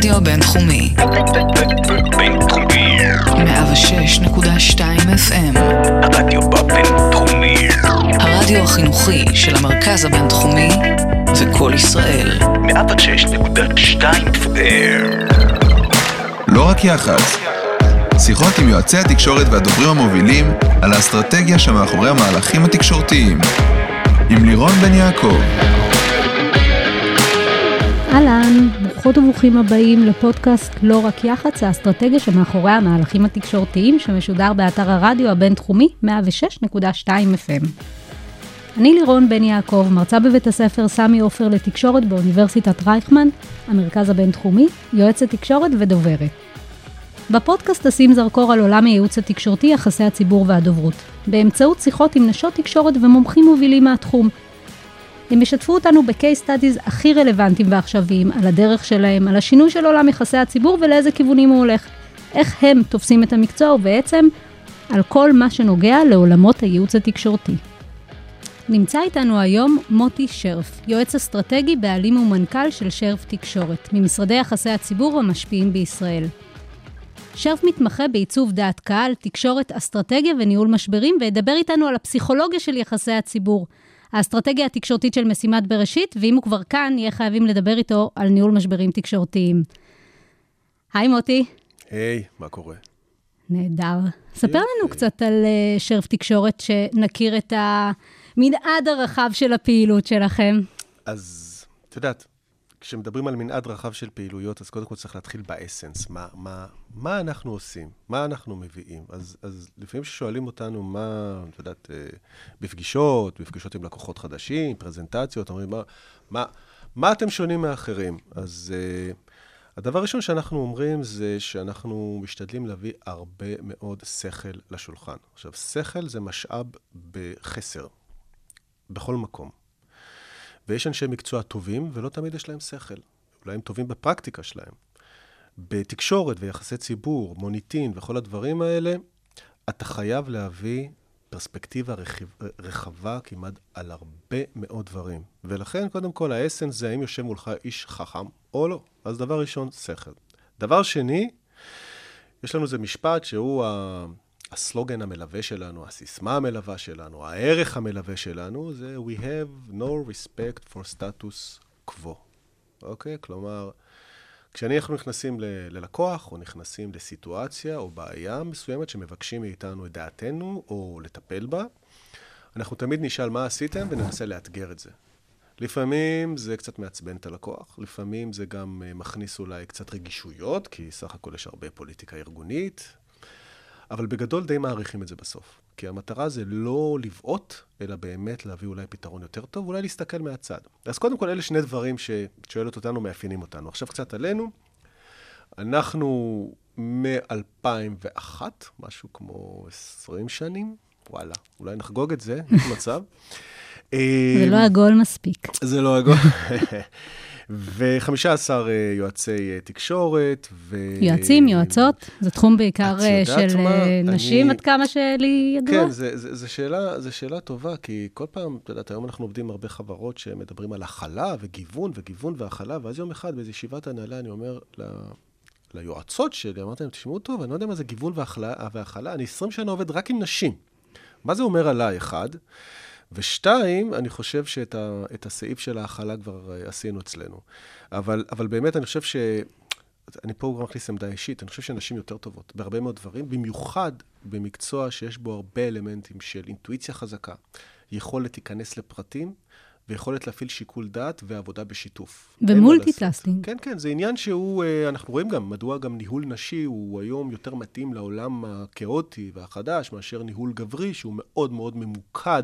הרדיו הבינתחומי. בינתחומי. 106.2 FM. הרדיו הבינתחומי. הרדיו החינוכי של המרכז הבינתחומי זה קול ישראל. 106.2 FM. לא רק יח"צ. שיחות עם יועצי התקשורת והדוברים המובילים על האסטרטגיה שמאחורי המהלכים התקשורתיים. עם לירון בן יעקב. אהלן, ברוכות וברוכים הבאים לפודקאסט לא רק יח"צ, האסטרטגיה שמאחורי המהלכים התקשורתיים שמשודר באתר הרדיו הבינתחומי 106.2 FM. אני לירון בן יעקב, מרצה בבית הספר סמי עופר לתקשורת באוניברסיטת רייכמן, המרכז הבינתחומי, יועצת תקשורת ודוברת. בפודקאסט אשים זרקור על עולם הייעוץ התקשורתי, יחסי הציבור והדוברות, באמצעות שיחות עם נשות תקשורת ומומחים מובילים מהתחום. הם ישתפו אותנו ב-case studies הכי רלוונטיים ועכשוויים, על הדרך שלהם, על השינוי של עולם יחסי הציבור ולאיזה כיוונים הוא הולך. איך הם תופסים את המקצוע ובעצם על כל מה שנוגע לעולמות הייעוץ התקשורתי. נמצא איתנו היום מוטי שרף, יועץ אסטרטגי, בעלים ומנכ"ל של שרף תקשורת, ממשרדי יחסי הציבור המשפיעים בישראל. שרף מתמחה בעיצוב דעת קהל, תקשורת, אסטרטגיה וניהול משברים, וידבר איתנו על הפסיכולוגיה של יחסי הציבור, האסטרטגיה התקשורתית של משימת בראשית, ואם הוא כבר כאן, נהיה חייבים לדבר איתו על ניהול משברים תקשורתיים. היי מוטי. היי, מה קורה? נהדר. ספר לנו קצת על uh, שרף תקשורת, שנכיר את המנעד הרחב של הפעילות שלכם. אז, את יודעת, כשמדברים על מנעד רחב של פעילויות, אז קודם כל צריך להתחיל באסנס, מה, מה, מה אנחנו עושים, מה אנחנו מביאים. אז, אז לפעמים כששואלים אותנו מה, את יודעת, אה, בפגישות, בפגישות עם לקוחות חדשים, פרזנטציות, אומרים, מה, מה, מה אתם שונים מאחרים? אז uh, הדבר הראשון שאנחנו אומרים זה שאנחנו משתדלים להביא הרבה מאוד שכל לשולחן. עכשיו, שכל זה משאב בחסר, בכל מקום. ויש אנשי מקצוע טובים, ולא תמיד יש להם שכל. אולי הם טובים בפרקטיקה שלהם. בתקשורת ויחסי ציבור, מוניטין וכל הדברים האלה, אתה חייב להביא פרספקטיבה רחב, רחבה כמעט על הרבה מאוד דברים. ולכן, קודם כל, האסנס זה האם יושב מולך איש חכם או לא. אז דבר ראשון, שכל. דבר שני, יש לנו איזה משפט שהוא ה... הסלוגן המלווה שלנו, הסיסמה המלווה שלנו, הערך המלווה שלנו, זה We have no respect for status quo. אוקיי? כלומר, כשאנחנו נכנסים ל- ללקוח, או נכנסים לסיטואציה או בעיה מסוימת שמבקשים מאיתנו את דעתנו, או לטפל בה, אנחנו תמיד נשאל מה עשיתם וננסה לאתגר את זה. לפעמים זה קצת מעצבן את הלקוח, לפעמים זה גם מכניס אולי קצת רגישויות, כי סך הכל יש הרבה פוליטיקה ארגונית, אבל בגדול די מעריכים את זה בסוף. כי המטרה זה לא לבעוט, אלא באמת להביא אולי פתרון יותר טוב, אולי להסתכל מהצד. אז קודם כל, אלה שני דברים ששואלת אותנו, מאפיינים אותנו. עכשיו קצת עלינו. אנחנו מ-2001, משהו כמו 20 שנים, וואלה, אולי נחגוג את זה, יש מצב. זה לא עגול מספיק. זה לא עגול. ו-15 יועצי תקשורת. ו... יועצים, יועצות, זה תחום בעיקר של מה, נשים, אני... עד כמה שלי ידוע. כן, זו שאלה, שאלה טובה, כי כל פעם, את יודעת, היום אנחנו עובדים עם הרבה חברות שמדברים על הכלה וגיוון וגיוון והכלה, ואז יום אחד באיזו ישיבת הנהלה אני אומר ל... ליועצות שלי, אמרתי להם, תשמעו טוב, אני לא יודע מה זה גיוון והכלה, אני 20 שנה עובד רק עם נשים. מה זה אומר עליי, אחד? ושתיים, אני חושב שאת ה, הסעיף של ההכלה כבר עשינו אצלנו. אבל, אבל באמת, אני חושב ש... אני פה כבר מכניס עמדה אישית, אני חושב שנשים יותר טובות בהרבה מאוד דברים, במיוחד במקצוע שיש בו הרבה אלמנטים של אינטואיציה חזקה, יכולת להיכנס לפרטים, ויכולת להפעיל שיקול דעת ועבודה בשיתוף. ו multitasking. כן, כן, זה עניין שהוא, אנחנו רואים גם, מדוע גם ניהול נשי הוא היום יותר מתאים לעולם הכאוטי והחדש, מאשר ניהול גברי, שהוא מאוד מאוד ממוקד.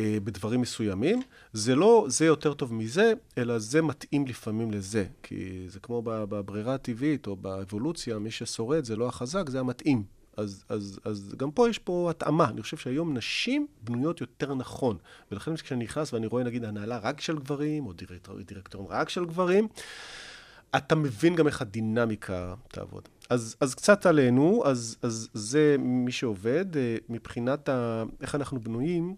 בדברים מסוימים. זה לא זה יותר טוב מזה, אלא זה מתאים לפעמים לזה. כי זה כמו בברירה הטבעית או באבולוציה, מי ששורד זה לא החזק, זה המתאים. אז, אז, אז גם פה יש פה התאמה. אני חושב שהיום נשים בנויות יותר נכון. ולכן כשאני נכנס ואני רואה נגיד הנהלה רק של גברים, או דירקטור, דירקטורים רק של גברים, אתה מבין גם איך הדינמיקה תעבוד. אז, אז קצת עלינו, אז, אז זה מי שעובד. מבחינת ה, איך אנחנו בנויים,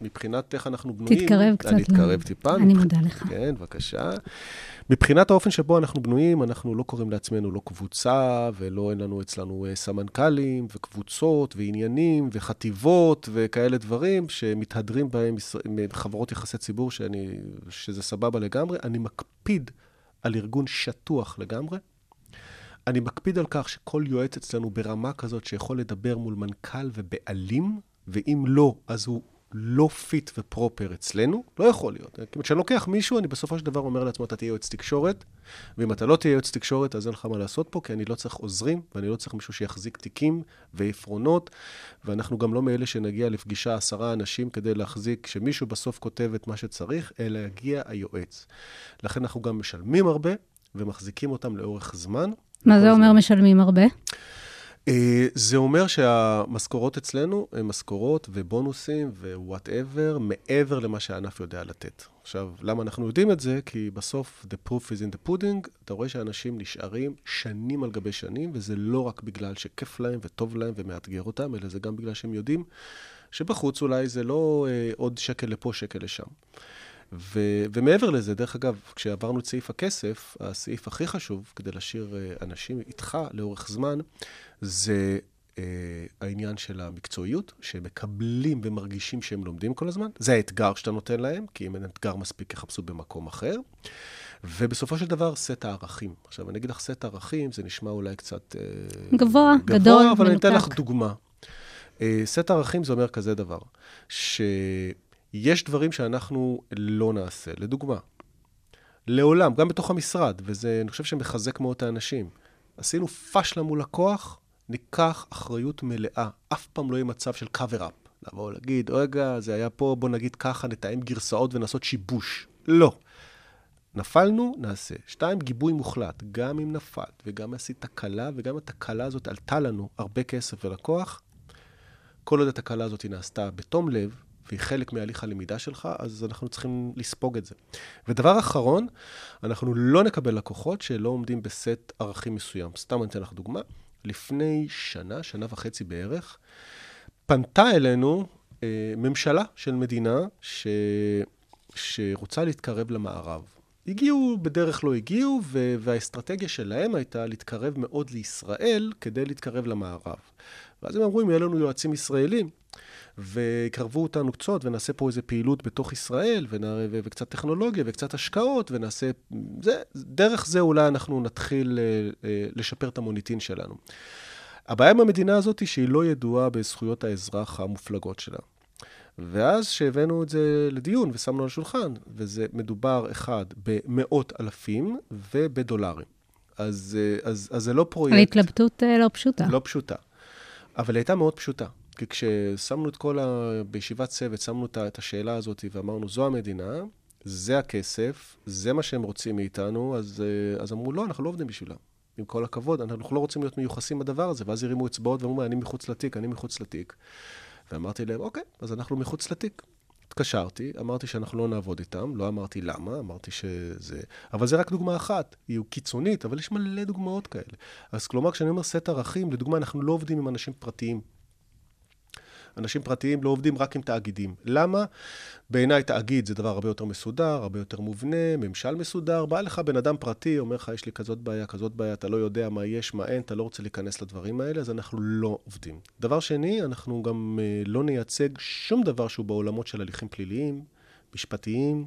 מבחינת איך אנחנו בנויים... תתקרב קצת. אני אתקרב טיפה. אני מבח- מודה לך. כן, בבקשה. מבחינת האופן שבו אנחנו בנויים, אנחנו לא קוראים לעצמנו לא קבוצה, ולא אין לנו אצלנו אה, סמנכ"לים, וקבוצות, ועניינים, וחטיבות, וכאלה דברים שמתהדרים בהם חברות יחסי ציבור, שאני, שזה סבבה לגמרי. אני מקפיד על ארגון שטוח לגמרי. אני מקפיד על כך שכל יועץ אצלנו ברמה כזאת שיכול לדבר מול מנכ"ל ובעלים, ואם לא, אז הוא לא fit and proper אצלנו, לא יכול להיות. אומרת, כשאני לוקח מישהו, אני בסופו של דבר אומר לעצמו, אתה תהיה יועץ תקשורת, ואם אתה לא תהיה יועץ תקשורת, אז אין לך מה לעשות פה, כי אני לא צריך עוזרים, ואני לא צריך מישהו שיחזיק תיקים ועפרונות, ואנחנו גם לא מאלה שנגיע לפגישה עשרה אנשים כדי להחזיק, שמישהו בסוף כותב את מה שצריך, אלא יגיע היועץ. לכן אנחנו גם משלמים הרבה, ומחזיקים אותם לאורך זמן. מה זה אומר הזמן. משלמים הרבה? אה, זה אומר שהמשכורות אצלנו הן משכורות ובונוסים ווואטאבר, מעבר למה שהענף יודע לתת. עכשיו, למה אנחנו יודעים את זה? כי בסוף, the proof is in the pudding, אתה רואה שאנשים נשארים שנים על גבי שנים, וזה לא רק בגלל שכיף להם וטוב להם ומאתגר אותם, אלא זה גם בגלל שהם יודעים שבחוץ אולי זה לא אה, עוד שקל לפה, שקל לשם. ו- ומעבר לזה, דרך אגב, כשעברנו את סעיף הכסף, הסעיף הכי חשוב כדי להשאיר אה, אנשים איתך לאורך זמן, זה אה, העניין של המקצועיות, שהם מקבלים ומרגישים שהם לומדים כל הזמן. זה האתגר שאתה נותן להם, כי אם אין אתגר מספיק, יחפשו במקום אחר. ובסופו של דבר, סט הערכים. עכשיו, אני אגיד לך, סט הערכים, זה נשמע אולי קצת... אה, גבוה, גדול, גבוה, אבל אני אתן לך מנותק. דוגמה. אה, סט הערכים זה אומר כזה דבר, שיש דברים שאנחנו לא נעשה. לדוגמה, לעולם, גם בתוך המשרד, וזה, אני חושב שמחזק מאוד את האנשים. עשינו פשלה מול לקוח, ניקח אחריות מלאה. אף פעם לא יהיה מצב של cover-up. לבוא להגיד, רגע, זה היה פה, בוא נגיד ככה, נתאם גרסאות ונעשות שיבוש. לא. נפלנו, נעשה. שתיים, גיבוי מוחלט. גם אם נפלת וגם עשית תקלה, וגם התקלה הזאת עלתה לנו הרבה כסף ולקוח, כל עוד התקלה הזאת נעשתה בתום לב, והיא חלק מהליך הלמידה שלך, אז אנחנו צריכים לספוג את זה. ודבר אחרון, אנחנו לא נקבל לקוחות שלא עומדים בסט ערכים מסוים. סתם אני אתן לך דוגמה. לפני שנה, שנה וחצי בערך, פנתה אלינו אה, ממשלה של מדינה ש... שרוצה להתקרב למערב. הגיעו, בדרך לא הגיעו, ו... והאסטרטגיה שלהם הייתה להתקרב מאוד לישראל כדי להתקרב למערב. ואז הם אמרו, אם יהיו לנו יועצים ישראלים, ויקרבו אותנו קצות, ונעשה פה איזו פעילות בתוך ישראל, ונראה, ו... וקצת טכנולוגיה, וקצת השקעות, ונעשה... זה, דרך זה אולי אנחנו נתחיל אה, אה, לשפר את המוניטין שלנו. הבעיה עם המדינה הזאת היא שהיא לא ידועה בזכויות האזרח המופלגות שלה. ואז שהבאנו את זה לדיון ושמנו על השולחן, וזה מדובר, אחד, במאות אלפים ובדולרים. אז, אה, אז, אז זה לא על פרויקט התלבטות אה, לא פשוטה. לא פשוטה, אבל היא הייתה מאוד פשוטה. כי כששמנו את כל ה... בישיבת צוות, שמנו את השאלה הזאת ואמרנו, זו המדינה, זה הכסף, זה מה שהם רוצים מאיתנו, אז, אה, אז אמרו, לא, אנחנו לא עובדים בשבילם. עם כל הכבוד, אנחנו לא רוצים להיות מיוחסים בדבר הזה. ואז הרימו אצבעות ואמרו, אני מחוץ לתיק, אני מחוץ לתיק. ואמרתי להם, אוקיי, אז אנחנו מחוץ לתיק. התקשרתי, אמרתי שאנחנו לא נעבוד איתם, לא אמרתי למה, אמרתי שזה... אבל זה רק דוגמה אחת, היא קיצונית, אבל יש מלא דוגמאות כאלה. אז כלומר, כשאני אומר סט ערכים, לדוגמה, אנחנו לא עובדים עם אנשים פרטיים. אנשים פרטיים לא עובדים רק עם תאגידים. למה? בעיניי תאגיד זה דבר הרבה יותר מסודר, הרבה יותר מובנה, ממשל מסודר. בא לך בן אדם פרטי, אומר לך, יש לי כזאת בעיה, כזאת בעיה, אתה לא יודע מה יש, מה אין, אתה לא רוצה להיכנס לדברים האלה, אז אנחנו לא עובדים. דבר שני, אנחנו גם אה, לא נייצג שום דבר שהוא בעולמות של הליכים פליליים, משפטיים,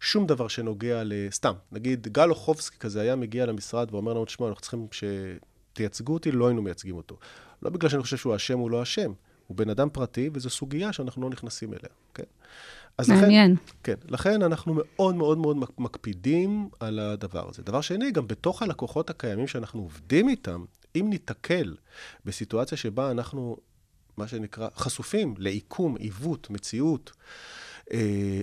שום דבר שנוגע ל... סתם, נגיד, גל אוחובסקי כזה היה מגיע למשרד ואומר לנו, תשמעו, אנחנו צריכים שתייצגו אותי, לא היינו מייצגים אותו. לא בגלל שאני חושב שהוא אשם או לא אשם. הוא בן אדם פרטי, וזו סוגיה שאנחנו לא נכנסים אליה, כן? אז מעניין. לכן, כן, לכן אנחנו מאוד מאוד מאוד מק- מקפידים על הדבר הזה. דבר שני, גם בתוך הלקוחות הקיימים שאנחנו עובדים איתם, אם ניתקל בסיטואציה שבה אנחנו, מה שנקרא, חשופים לעיקום, עיוות, מציאות,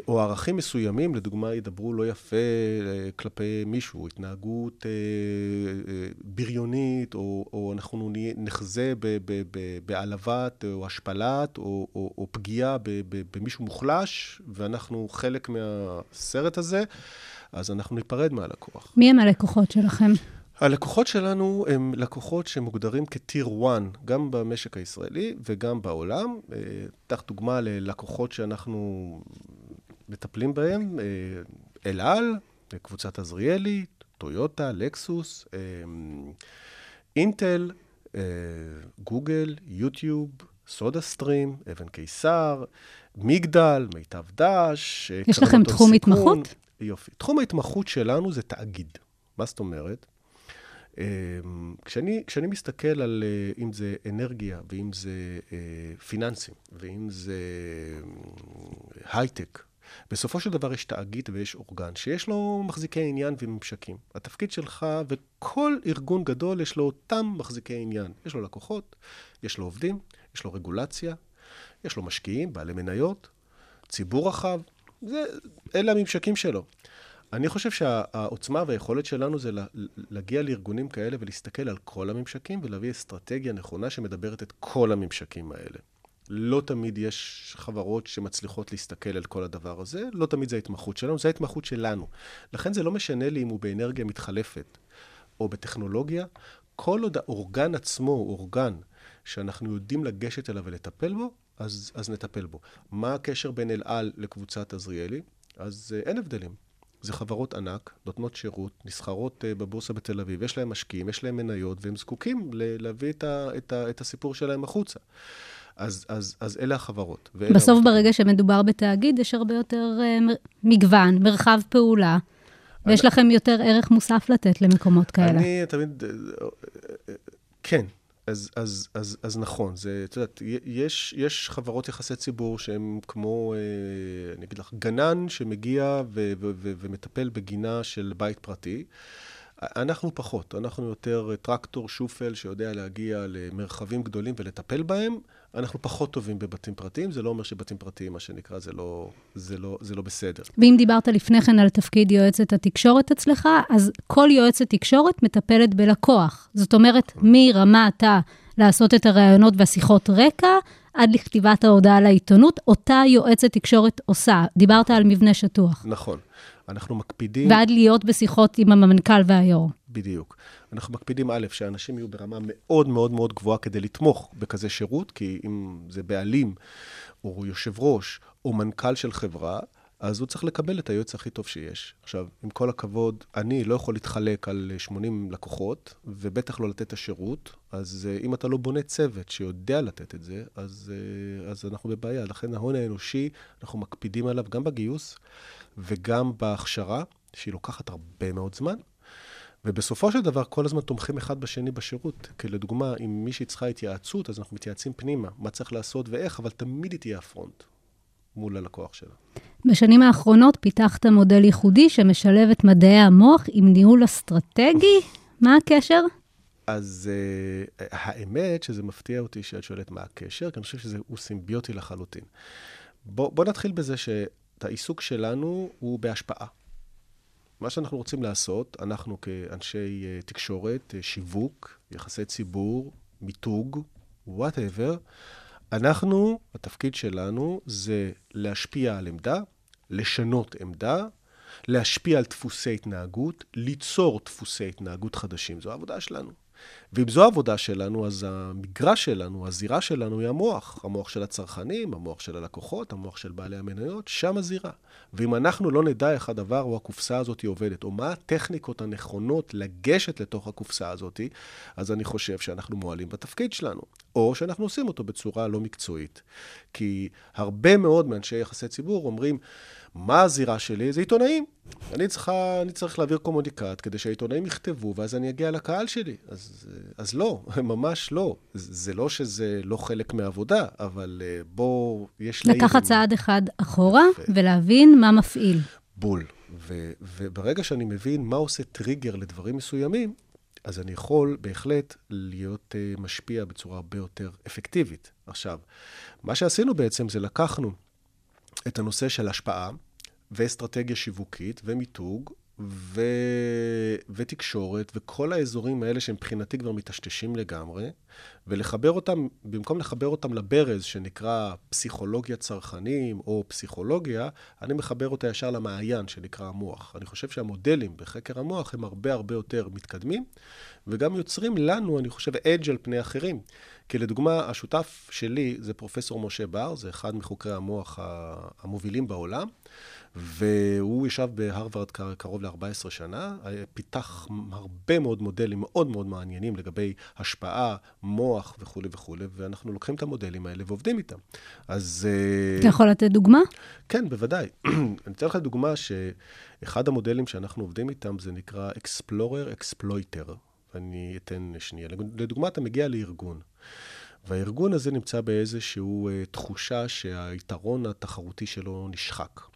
או ערכים מסוימים, לדוגמה, ידברו לא יפה אה, כלפי מישהו, התנהגות אה, אה, בריונית, או, או אנחנו נחזה בהעלבת או השפלת, או, או, או פגיעה במישהו מוחלש, ואנחנו חלק מהסרט הזה, אז אנחנו ניפרד מהלקוח. מי הם הלקוחות שלכם? הלקוחות שלנו הם לקוחות שמוגדרים כטיר 1, גם במשק הישראלי וגם בעולם. אה, קח דוגמה ללקוחות שאנחנו מטפלים בהם, אה, אל על, קבוצת עזריאלי, טויוטה, לקסוס, אה, אינטל, גוגל, יוטיוב, סודה סטרים, אבן קיסר, מגדל, מיטב דש. יש לכם תחום סיכון. התמחות? יופי. תחום ההתמחות שלנו זה תאגיד. מה זאת אומרת? אמ, כשאני, כשאני מסתכל על אה, אם זה אנרגיה, ואם זה אה, פיננסים, ואם זה הייטק, בסופו של דבר יש תאגיד ויש אורגן שיש לו מחזיקי עניין וממשקים. התפקיד שלך, וכל ארגון גדול יש לו אותם מחזיקי עניין. יש לו לקוחות, יש לו עובדים, יש לו רגולציה, יש לו משקיעים, בעלי מניות, ציבור רחב. זה, אלה הממשקים שלו. אני חושב שהעוצמה והיכולת שלנו זה להגיע לארגונים כאלה ולהסתכל על כל הממשקים ולהביא אסטרטגיה נכונה שמדברת את כל הממשקים האלה. לא תמיד יש חברות שמצליחות להסתכל על כל הדבר הזה, לא תמיד זה ההתמחות שלנו, זה ההתמחות שלנו. לכן זה לא משנה לי אם הוא באנרגיה מתחלפת או בטכנולוגיה, כל עוד האורגן עצמו הוא אורגן שאנחנו יודעים לגשת אליו ולטפל בו, אז, אז נטפל בו. מה הקשר בין אל על לקבוצת עזריאלי? אז uh, אין הבדלים. זה חברות ענק, נותנות שירות, נסחרות uh, בבורסה בתל אביב, יש להם משקיעים, יש להם מניות, והם זקוקים להביא את, ה, את, ה, את הסיפור שלהם החוצה. אז, אז, אז אלה החברות. בסוף, העובדים. ברגע שמדובר בתאגיד, יש הרבה יותר uh, מגוון, מרחב פעולה, אני, ויש לכם יותר ערך מוסף לתת למקומות כאלה. אני תמיד... כן, אז, אז, אז, אז נכון, זה, את יודעת, יש, יש חברות יחסי ציבור שהן כמו, אה, אני אגיד לך, גנן שמגיע ו, ו, ו, ומטפל בגינה של בית פרטי. אנחנו פחות, אנחנו יותר טרקטור שופל שיודע להגיע למרחבים גדולים ולטפל בהם. אנחנו פחות טובים בבתים פרטיים, זה לא אומר שבתים פרטיים, מה שנקרא, זה לא, זה לא, זה לא בסדר. ואם דיברת לפני כן על תפקיד יועצת התקשורת אצלך, אז כל יועצת תקשורת מטפלת בלקוח. זאת אומרת, מרמת ה... לעשות את הראיונות והשיחות רקע, עד לכתיבת ההודעה לעיתונות, אותה יועצת תקשורת עושה. דיברת על מבנה שטוח. נכון. אנחנו מקפידים... ועד להיות בשיחות עם המנכ"ל והיו"ר. בדיוק. אנחנו מקפידים, א', שאנשים יהיו ברמה מאוד מאוד מאוד גבוהה כדי לתמוך בכזה שירות, כי אם זה בעלים, או יושב ראש, או מנכ"ל של חברה, אז הוא צריך לקבל את היועץ הכי טוב שיש. עכשיו, עם כל הכבוד, אני לא יכול להתחלק על 80 לקוחות, ובטח לא לתת את השירות, אז uh, אם אתה לא בונה צוות שיודע לתת את זה, אז, uh, אז אנחנו בבעיה. לכן ההון האנושי, אנחנו מקפידים עליו גם בגיוס וגם בהכשרה, שהיא לוקחת הרבה מאוד זמן. ובסופו של דבר, כל הזמן תומכים אחד בשני בשירות. כי לדוגמה, אם מישהי צריכה התייעצות, אז אנחנו מתייעצים פנימה, מה צריך לעשות ואיך, אבל תמיד היא תהיה הפרונט מול הלקוח שלה. בשנים האחרונות פיתחת מודל ייחודי שמשלב את מדעי המוח עם ניהול אסטרטגי. מה הקשר? אז uh, האמת שזה מפתיע אותי שאת שואלת מה הקשר, כי אני חושב שזה סימביוטי לחלוטין. בוא, בוא נתחיל בזה שהעיסוק שלנו הוא בהשפעה. מה שאנחנו רוצים לעשות, אנחנו כאנשי uh, תקשורת, uh, שיווק, יחסי ציבור, מיתוג, וואטאבר, אנחנו, התפקיד שלנו זה להשפיע על עמדה, לשנות עמדה, להשפיע על דפוסי התנהגות, ליצור דפוסי התנהגות חדשים. זו העבודה שלנו. ואם זו העבודה שלנו, אז המגרש שלנו, הזירה שלנו היא המוח. המוח של הצרכנים, המוח של הלקוחות, המוח של בעלי המניות, שם הזירה. ואם אנחנו לא נדע איך הדבר או הקופסה הזאת עובדת, או מה הטכניקות הנכונות לגשת לתוך הקופסה הזאת, אז אני חושב שאנחנו מועלים בתפקיד שלנו, או שאנחנו עושים אותו בצורה לא מקצועית. כי הרבה מאוד מאנשי יחסי ציבור אומרים, מה הזירה שלי? זה עיתונאים. אני, צריכה, אני צריך להעביר קומוניקט כדי שהעיתונאים יכתבו, ואז אני אגיע לקהל שלי. אז, אז לא, ממש לא. זה לא שזה לא חלק מהעבודה, אבל אה, בוא, יש... לקחת צעד אחד אחורה ו... ולהבין מה מפעיל. בול. ו, וברגע שאני מבין מה עושה טריגר לדברים מסוימים, אז אני יכול בהחלט להיות uh, משפיע בצורה הרבה יותר אפקטיבית. עכשיו, מה שעשינו בעצם זה לקחנו את הנושא של השפעה, ואסטרטגיה שיווקית, ומיתוג, ו... ותקשורת, וכל האזורים האלה שמבחינתי כבר מטשטשים לגמרי, ולחבר אותם, במקום לחבר אותם לברז שנקרא פסיכולוגיה צרכנים או פסיכולוגיה, אני מחבר אותה ישר למעיין שנקרא המוח. אני חושב שהמודלים בחקר המוח הם הרבה הרבה יותר מתקדמים, וגם יוצרים לנו, אני חושב, אדג' על פני אחרים. כי לדוגמה, השותף שלי זה פרופסור משה בר, זה אחד מחוקרי המוח המובילים בעולם. והוא ישב בהרווארד קרוב ל-14 שנה, פיתח הרבה מאוד מודלים מאוד מאוד מעניינים לגבי השפעה, מוח וכולי וכולי, ואנחנו לוקחים את המודלים האלה ועובדים איתם. אז... אה, אתה יכול לתת דוגמה? כן, בוודאי. אני אתן לך דוגמה שאחד המודלים שאנחנו עובדים איתם זה נקרא Explorer Exploiter. אני אתן שנייה. לדוגמה, אתה מגיע לארגון. והארגון הזה נמצא באיזושהי אה, תחושה שהיתרון התחרותי שלו נשחק.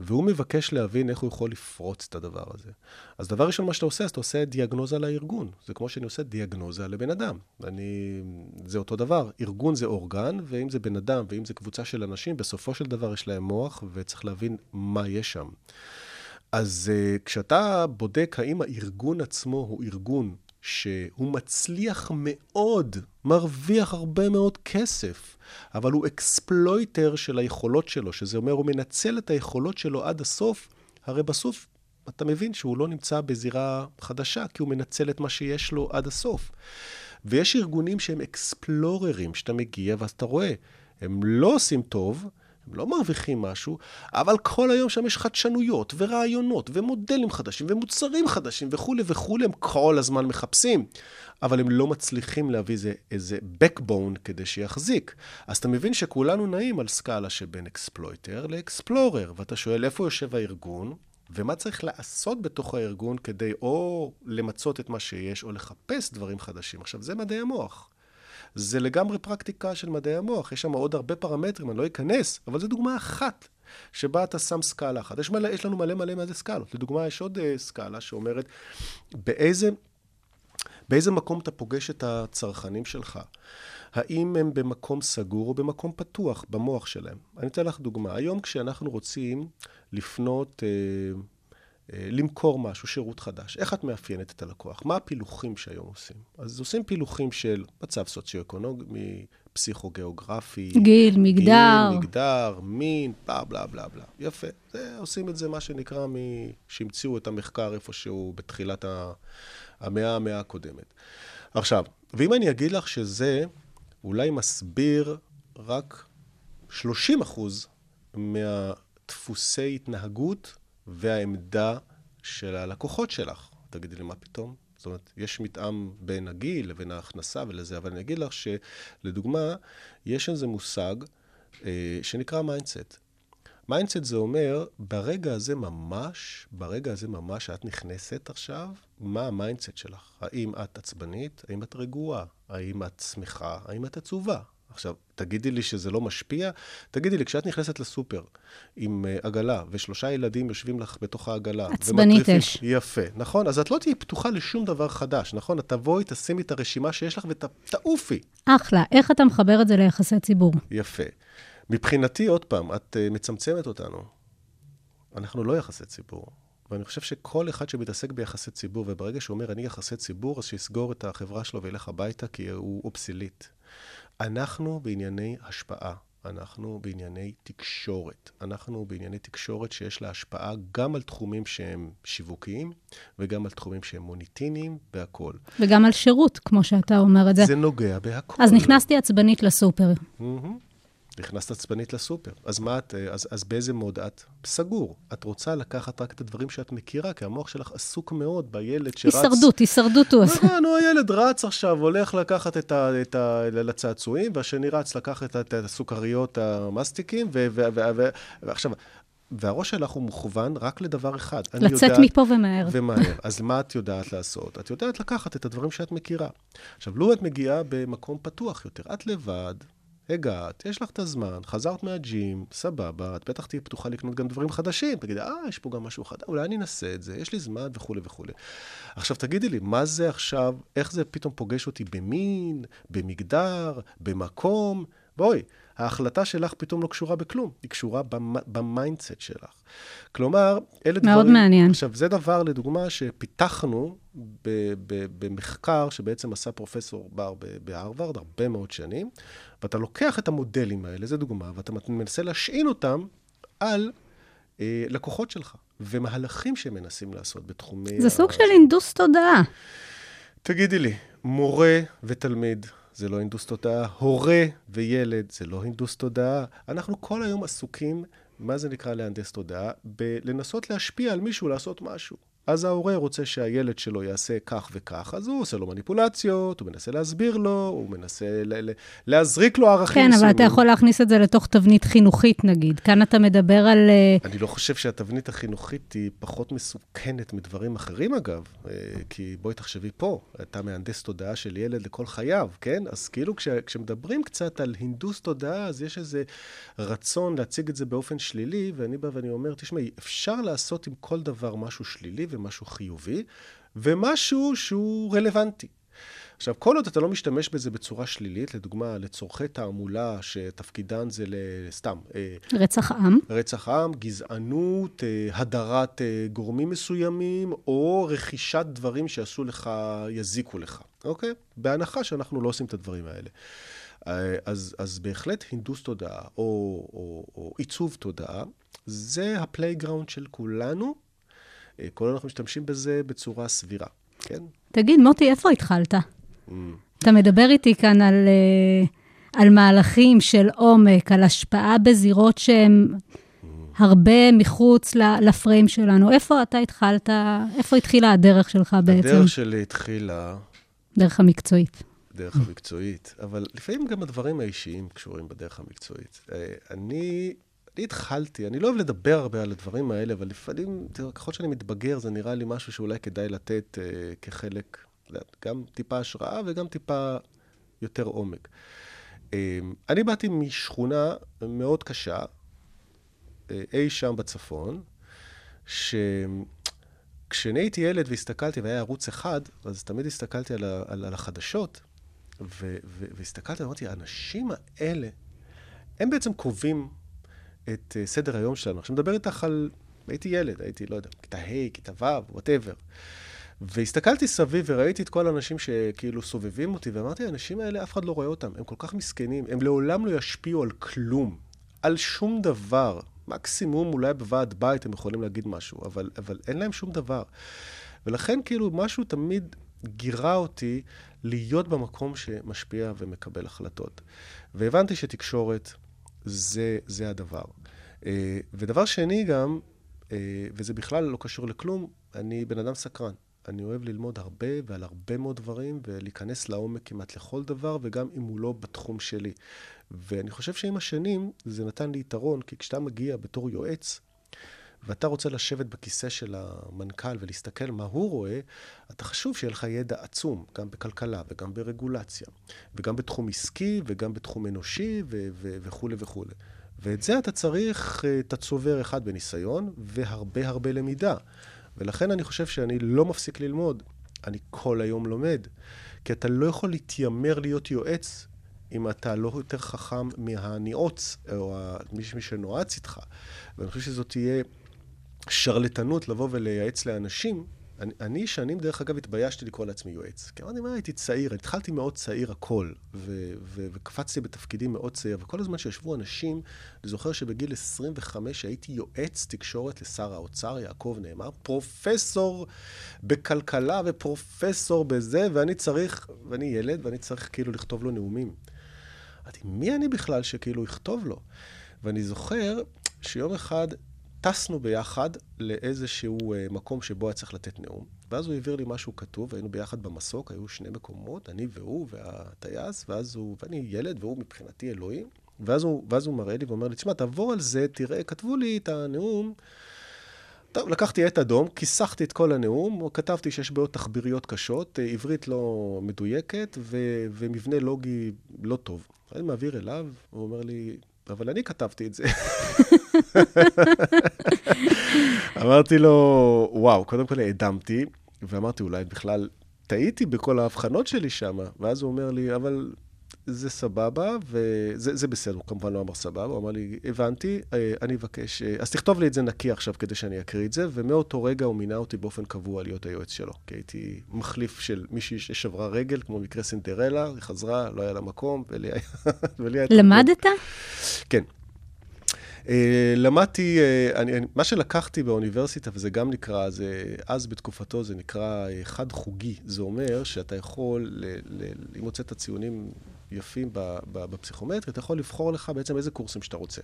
והוא מבקש להבין איך הוא יכול לפרוץ את הדבר הזה. אז דבר ראשון, מה שאתה עושה, אז אתה עושה דיאגנוזה לארגון. זה כמו שאני עושה דיאגנוזה לבן אדם. אני... זה אותו דבר. ארגון זה אורגן, ואם זה בן אדם, ואם זה קבוצה של אנשים, בסופו של דבר יש להם מוח, וצריך להבין מה יש שם. אז uh, כשאתה בודק האם הארגון עצמו הוא ארגון שהוא מצליח מאוד, מרוויח הרבה מאוד כסף, אבל הוא אקספלויטר של היכולות שלו, שזה אומר, הוא מנצל את היכולות שלו עד הסוף, הרי בסוף אתה מבין שהוא לא נמצא בזירה חדשה, כי הוא מנצל את מה שיש לו עד הסוף. ויש ארגונים שהם אקספלוררים, שאתה מגיע ואז אתה רואה, הם לא עושים טוב, לא מרוויחים משהו, אבל כל היום שם יש חדשנויות ורעיונות ומודלים חדשים ומוצרים חדשים וכולי וכולי, הם כל הזמן מחפשים, אבל הם לא מצליחים להביא איזה, איזה backbone כדי שיחזיק. אז אתה מבין שכולנו נעים על סקאלה שבין אקספלויטר לאקספלורר, ואתה שואל איפה יושב הארגון, ומה צריך לעשות בתוך הארגון כדי או למצות את מה שיש, או לחפש דברים חדשים. עכשיו, זה מדעי המוח. זה לגמרי פרקטיקה של מדעי המוח. יש שם עוד הרבה פרמטרים, אני לא אכנס, אבל זו דוגמה אחת שבה אתה שם סקאלה אחת. יש, מלא, יש לנו מלא מלא מה זה סקאלות. לדוגמה, יש עוד uh, סקאלה שאומרת באיזה, באיזה מקום אתה פוגש את הצרכנים שלך. האם הם במקום סגור או במקום פתוח במוח שלהם. אני אתן לך דוגמה. היום כשאנחנו רוצים לפנות... אה, למכור משהו, שירות חדש. איך את מאפיינת את הלקוח? מה הפילוחים שהיום עושים? אז עושים פילוחים של מצב סוציו-אקונומי, פסיכו-גיאוגרפי. גיל, מגדר. גיל, מגדר, מין, בלה בלה בלה בלה. יפה. זה, עושים את זה, מה שנקרא, מ... שהמציאו את המחקר איפשהו בתחילת המאה, המאה הקודמת. עכשיו, ואם אני אגיד לך שזה אולי מסביר רק 30 אחוז מהדפוסי התנהגות והעמדה של הלקוחות שלך. תגידי לי, מה פתאום? זאת אומרת, יש מתאם בין הגיל לבין ההכנסה ולזה, אבל אני אגיד לך שלדוגמה, יש איזה מושג אה, שנקרא mindset. mindset זה אומר, ברגע הזה ממש, ברגע הזה ממש שאת נכנסת עכשיו, מה ה mindset שלך? האם את עצבנית? האם את רגועה? האם את שמחה? האם את עצובה? עכשיו, תגידי לי שזה לא משפיע? תגידי לי, כשאת נכנסת לסופר עם אה, עגלה ושלושה ילדים יושבים לך בתוך העגלה, עצבנית אש. יפה, נכון? אז את לא תהיי פתוחה לשום דבר חדש, נכון? את תבואי, תשימי את הרשימה שיש לך ותעופי. אחלה. איך אתה מחבר את זה ליחסי ציבור? יפה. מבחינתי, עוד פעם, את uh, מצמצמת אותנו. אנחנו לא יחסי ציבור. ואני חושב שכל אחד שמתעסק ביחסי ציבור, וברגע שהוא אומר, אני יחסי ציבור, אז שיסגור את החברה שלו וילך הביתה, כי הוא אובסילית. אנחנו בענייני השפעה, אנחנו בענייני תקשורת. אנחנו בענייני תקשורת שיש לה השפעה גם על תחומים שהם שיווקיים, וגם על תחומים שהם מוניטיניים, והכול. וגם על שירות, כמו שאתה אומר את זה. זה נוגע בהכול. אז נכנסתי עצבנית לסופר. Mm-hmm. נכנסת עצבנית לסופר. אז מה את, אז, אז באיזה מוד את? סגור. את רוצה לקחת רק את הדברים שאת מכירה, כי המוח שלך עסוק מאוד בילד שרץ... הישרדות, הישרדוט הוא עושה. נכון, הילד רץ עכשיו, הולך לקחת את ה... את ה לצעצועים, והשני רץ לקחת את הסוכריות המסטיקים, ועכשיו... והראש שלך הוא מוכוון רק לדבר אחד. לצאת יודעת, מפה ומהר. ומהר. אז מה את יודעת לעשות? את יודעת לקחת את הדברים שאת מכירה. עכשיו, לו את מגיעה במקום פתוח יותר, את לבד, הגעת, יש לך את הזמן, חזרת מה gym, סבבה, את בטח תהיי פתוחה לקנות גם דברים חדשים. תגידי, אה, יש פה גם משהו חדש, אולי אני אנסה את זה, יש לי זמן וכולי וכולי. עכשיו, תגידי לי, מה זה עכשיו, איך זה פתאום פוגש אותי במין, במגדר, במקום? בואי, ההחלטה שלך פתאום לא קשורה בכלום, היא קשורה במ- ב mindset שלך. כלומר, אלה דברים... מאוד מעניין. עכשיו, זה דבר, לדוגמה, שפיתחנו במחקר שבעצם עשה פרופסור בר בהרווארד, הרבה מאוד שנים, ואתה לוקח את המודלים האלה, זו דוגמה, ואתה מנסה להשעין אותם על אה, לקוחות שלך, ומהלכים שהם מנסים לעשות בתחומי... זה סוג ה- של הנדוס תודעה. תגידי לי, מורה ותלמיד זה לא הנדוס תודעה, הורה וילד זה לא הנדוס תודעה. אנחנו כל היום עסוקים, מה זה נקרא להנדס תודעה? בלנסות להשפיע על מישהו לעשות משהו. אז ההורה רוצה שהילד שלו יעשה כך וכך, אז הוא עושה לו מניפולציות, הוא מנסה להסביר לו, הוא מנסה ל- ל- להזריק לו ערכים כן, אבל מסוימים. אתה יכול להכניס את זה לתוך תבנית חינוכית, נגיד. כאן אתה מדבר על... אה, אני לא חושב שהתבנית החינוכית היא פחות מסוכנת מדברים אחרים, אגב. אה, כי בואי תחשבי פה, אתה מהנדס תודעה של ילד לכל חייו, כן? אז כאילו כש, כשמדברים קצת על הנדוס תודעה, אז יש איזה רצון להציג את זה באופן שלילי, ואני בא ואני אומר, תשמעי, אפשר לעשות עם כל דבר משהו שלילי ומשהו חיובי, ומשהו שהוא רלוונטי. עכשיו, כל עוד אתה לא משתמש בזה בצורה שלילית, לדוגמה, לצורכי תעמולה שתפקידן זה לסתם, אה, רצח עם. רצח עם, גזענות, אה, הדרת אה, גורמים מסוימים, או רכישת דברים שיעשו לך, יזיקו לך, אוקיי? בהנחה שאנחנו לא עושים את הדברים האלה. אז, אז בהחלט הנדוס תודעה, או, או, או עיצוב תודעה, זה ה playground של כולנו, כל עוד אנחנו משתמשים בזה בצורה סבירה, כן? תגיד, מוטי, איפה התחלת? אתה מדבר איתי כאן על, אה, על מהלכים של עומק, על השפעה בזירות שהן הרבה מחוץ ל frame שלנו. איפה אתה התחלת, איפה התחילה הדרך שלך בעצם? הדרך שלי התחילה דרך המקצועית. דרך המקצועית, אבל לפעמים גם הדברים האישיים קשורים בדרך המקצועית. אה, אני, אני התחלתי, אני לא אוהב לדבר הרבה על הדברים האלה, אבל לפעמים, ככל שאני מתבגר, זה נראה לי משהו שאולי כדאי לתת אה, כחלק, גם טיפה השראה וגם טיפה יותר עומק. אה, אני באתי משכונה מאוד קשה, אה, אי שם בצפון, שכשאני הייתי ילד והסתכלתי, והיה ערוץ אחד, אז תמיד הסתכלתי על, ה, על, על החדשות, ו, ו, והסתכלתי ואמרתי, האנשים האלה, הם בעצם קובעים את uh, סדר היום שלנו. עכשיו, מדבר איתך על... הייתי ילד, הייתי, לא יודע, כיתה ה', כיתה ו', וואטאבר. והסתכלתי סביב וראיתי את כל האנשים שכאילו סובבים אותי, ואמרתי, האנשים האלה, אף אחד לא רואה אותם, הם כל כך מסכנים, הם לעולם לא ישפיעו על כלום, על שום דבר. מקסימום אולי בוועד בית הם יכולים להגיד משהו, אבל, אבל אין להם שום דבר. ולכן כאילו משהו תמיד גירה אותי להיות במקום שמשפיע ומקבל החלטות. והבנתי שתקשורת זה, זה הדבר. אה, ודבר שני גם, אה, וזה בכלל לא קשור לכלום, אני בן אדם סקרן. אני אוהב ללמוד הרבה ועל הרבה מאוד דברים, ולהיכנס לעומק כמעט לכל דבר, וגם אם הוא לא בתחום שלי. ואני חושב שעם השנים זה נתן לי יתרון, כי כשאתה מגיע בתור יועץ, ואתה רוצה לשבת בכיסא של המנכ"ל ולהסתכל מה הוא רואה, אתה חשוב שיהיה לך ידע עצום, גם בכלכלה וגם ברגולציה, וגם בתחום עסקי וגם בתחום אנושי ו- ו- וכולי וכולי. ואת זה אתה צריך, אה, אתה צובר אחד בניסיון והרבה הרבה למידה. ולכן אני חושב שאני לא מפסיק ללמוד, אני כל היום לומד. כי אתה לא יכול להתיימר להיות יועץ אם אתה לא יותר חכם מהניעוץ, או ה- מי מי שנועץ איתך. ואני חושב שזאת תהיה שרלטנות לבוא ולייעץ לאנשים. אני, אני שנים, דרך אגב, התביישתי לקרוא לעצמי יועץ. כי אמרתי, מה, הייתי צעיר, התחלתי מאוד צעיר הכל, ו- ו- וקפצתי בתפקידים מאוד צעיר, וכל הזמן שישבו אנשים, אני זוכר שבגיל 25 הייתי יועץ תקשורת לשר האוצר, יעקב נאמר, פרופסור בכלכלה ופרופסור בזה, ואני צריך, ואני ילד, ואני צריך כאילו לכתוב לו נאומים. אמרתי, מי אני בכלל שכאילו יכתוב לו? ואני זוכר שיום אחד טסנו ביחד לאיזשהו uh, מקום שבו היה צריך לתת נאום, ואז הוא העביר לי משהו כתוב, היינו ביחד במסוק, היו שני מקומות, אני והוא והטייס, ואז הוא, ואני ילד, והוא מבחינתי אלוהים, ואז הוא, ואז הוא מראה לי ואומר לי, תשמע, תעבור על זה, תראה, כתבו לי את הנאום. טוב, לקחתי עט אדום, כיסחתי את כל הנאום, כתבתי שיש בעיות תחביריות קשות, אה, עברית לא מדויקת ו- ומבנה לוגי לא טוב. אני מעביר אליו, הוא אומר לי, אבל אני כתבתי את זה. אמרתי לו, וואו, קודם כל האדמתי, ואמרתי, אולי בכלל טעיתי בכל ההבחנות שלי שם. ואז הוא אומר לי, אבל זה סבבה, וזה זה בסדר, הוא כמובן לא אמר סבבה, הוא אמר לי, הבנתי, אה, אני אבקש, אה, אז תכתוב לי את זה נקי עכשיו כדי שאני אקריא את זה, ומאותו רגע הוא מינה אותי באופן קבוע להיות היועץ שלו, כי הייתי מחליף של מישהי ששברה רגל, כמו מקרה סינדרלה, היא חזרה, לא היה לה מקום, ולי היה... למדת? כן. Uh, למדתי, uh, אני, אני, מה שלקחתי באוניברסיטה, וזה גם נקרא, זה, אז בתקופתו זה נקרא uh, חד חוגי. זה אומר שאתה יכול, ל, ל, אם הוצאת ציונים יפים בפסיכומטרי, אתה יכול לבחור לך בעצם איזה קורסים שאתה רוצה.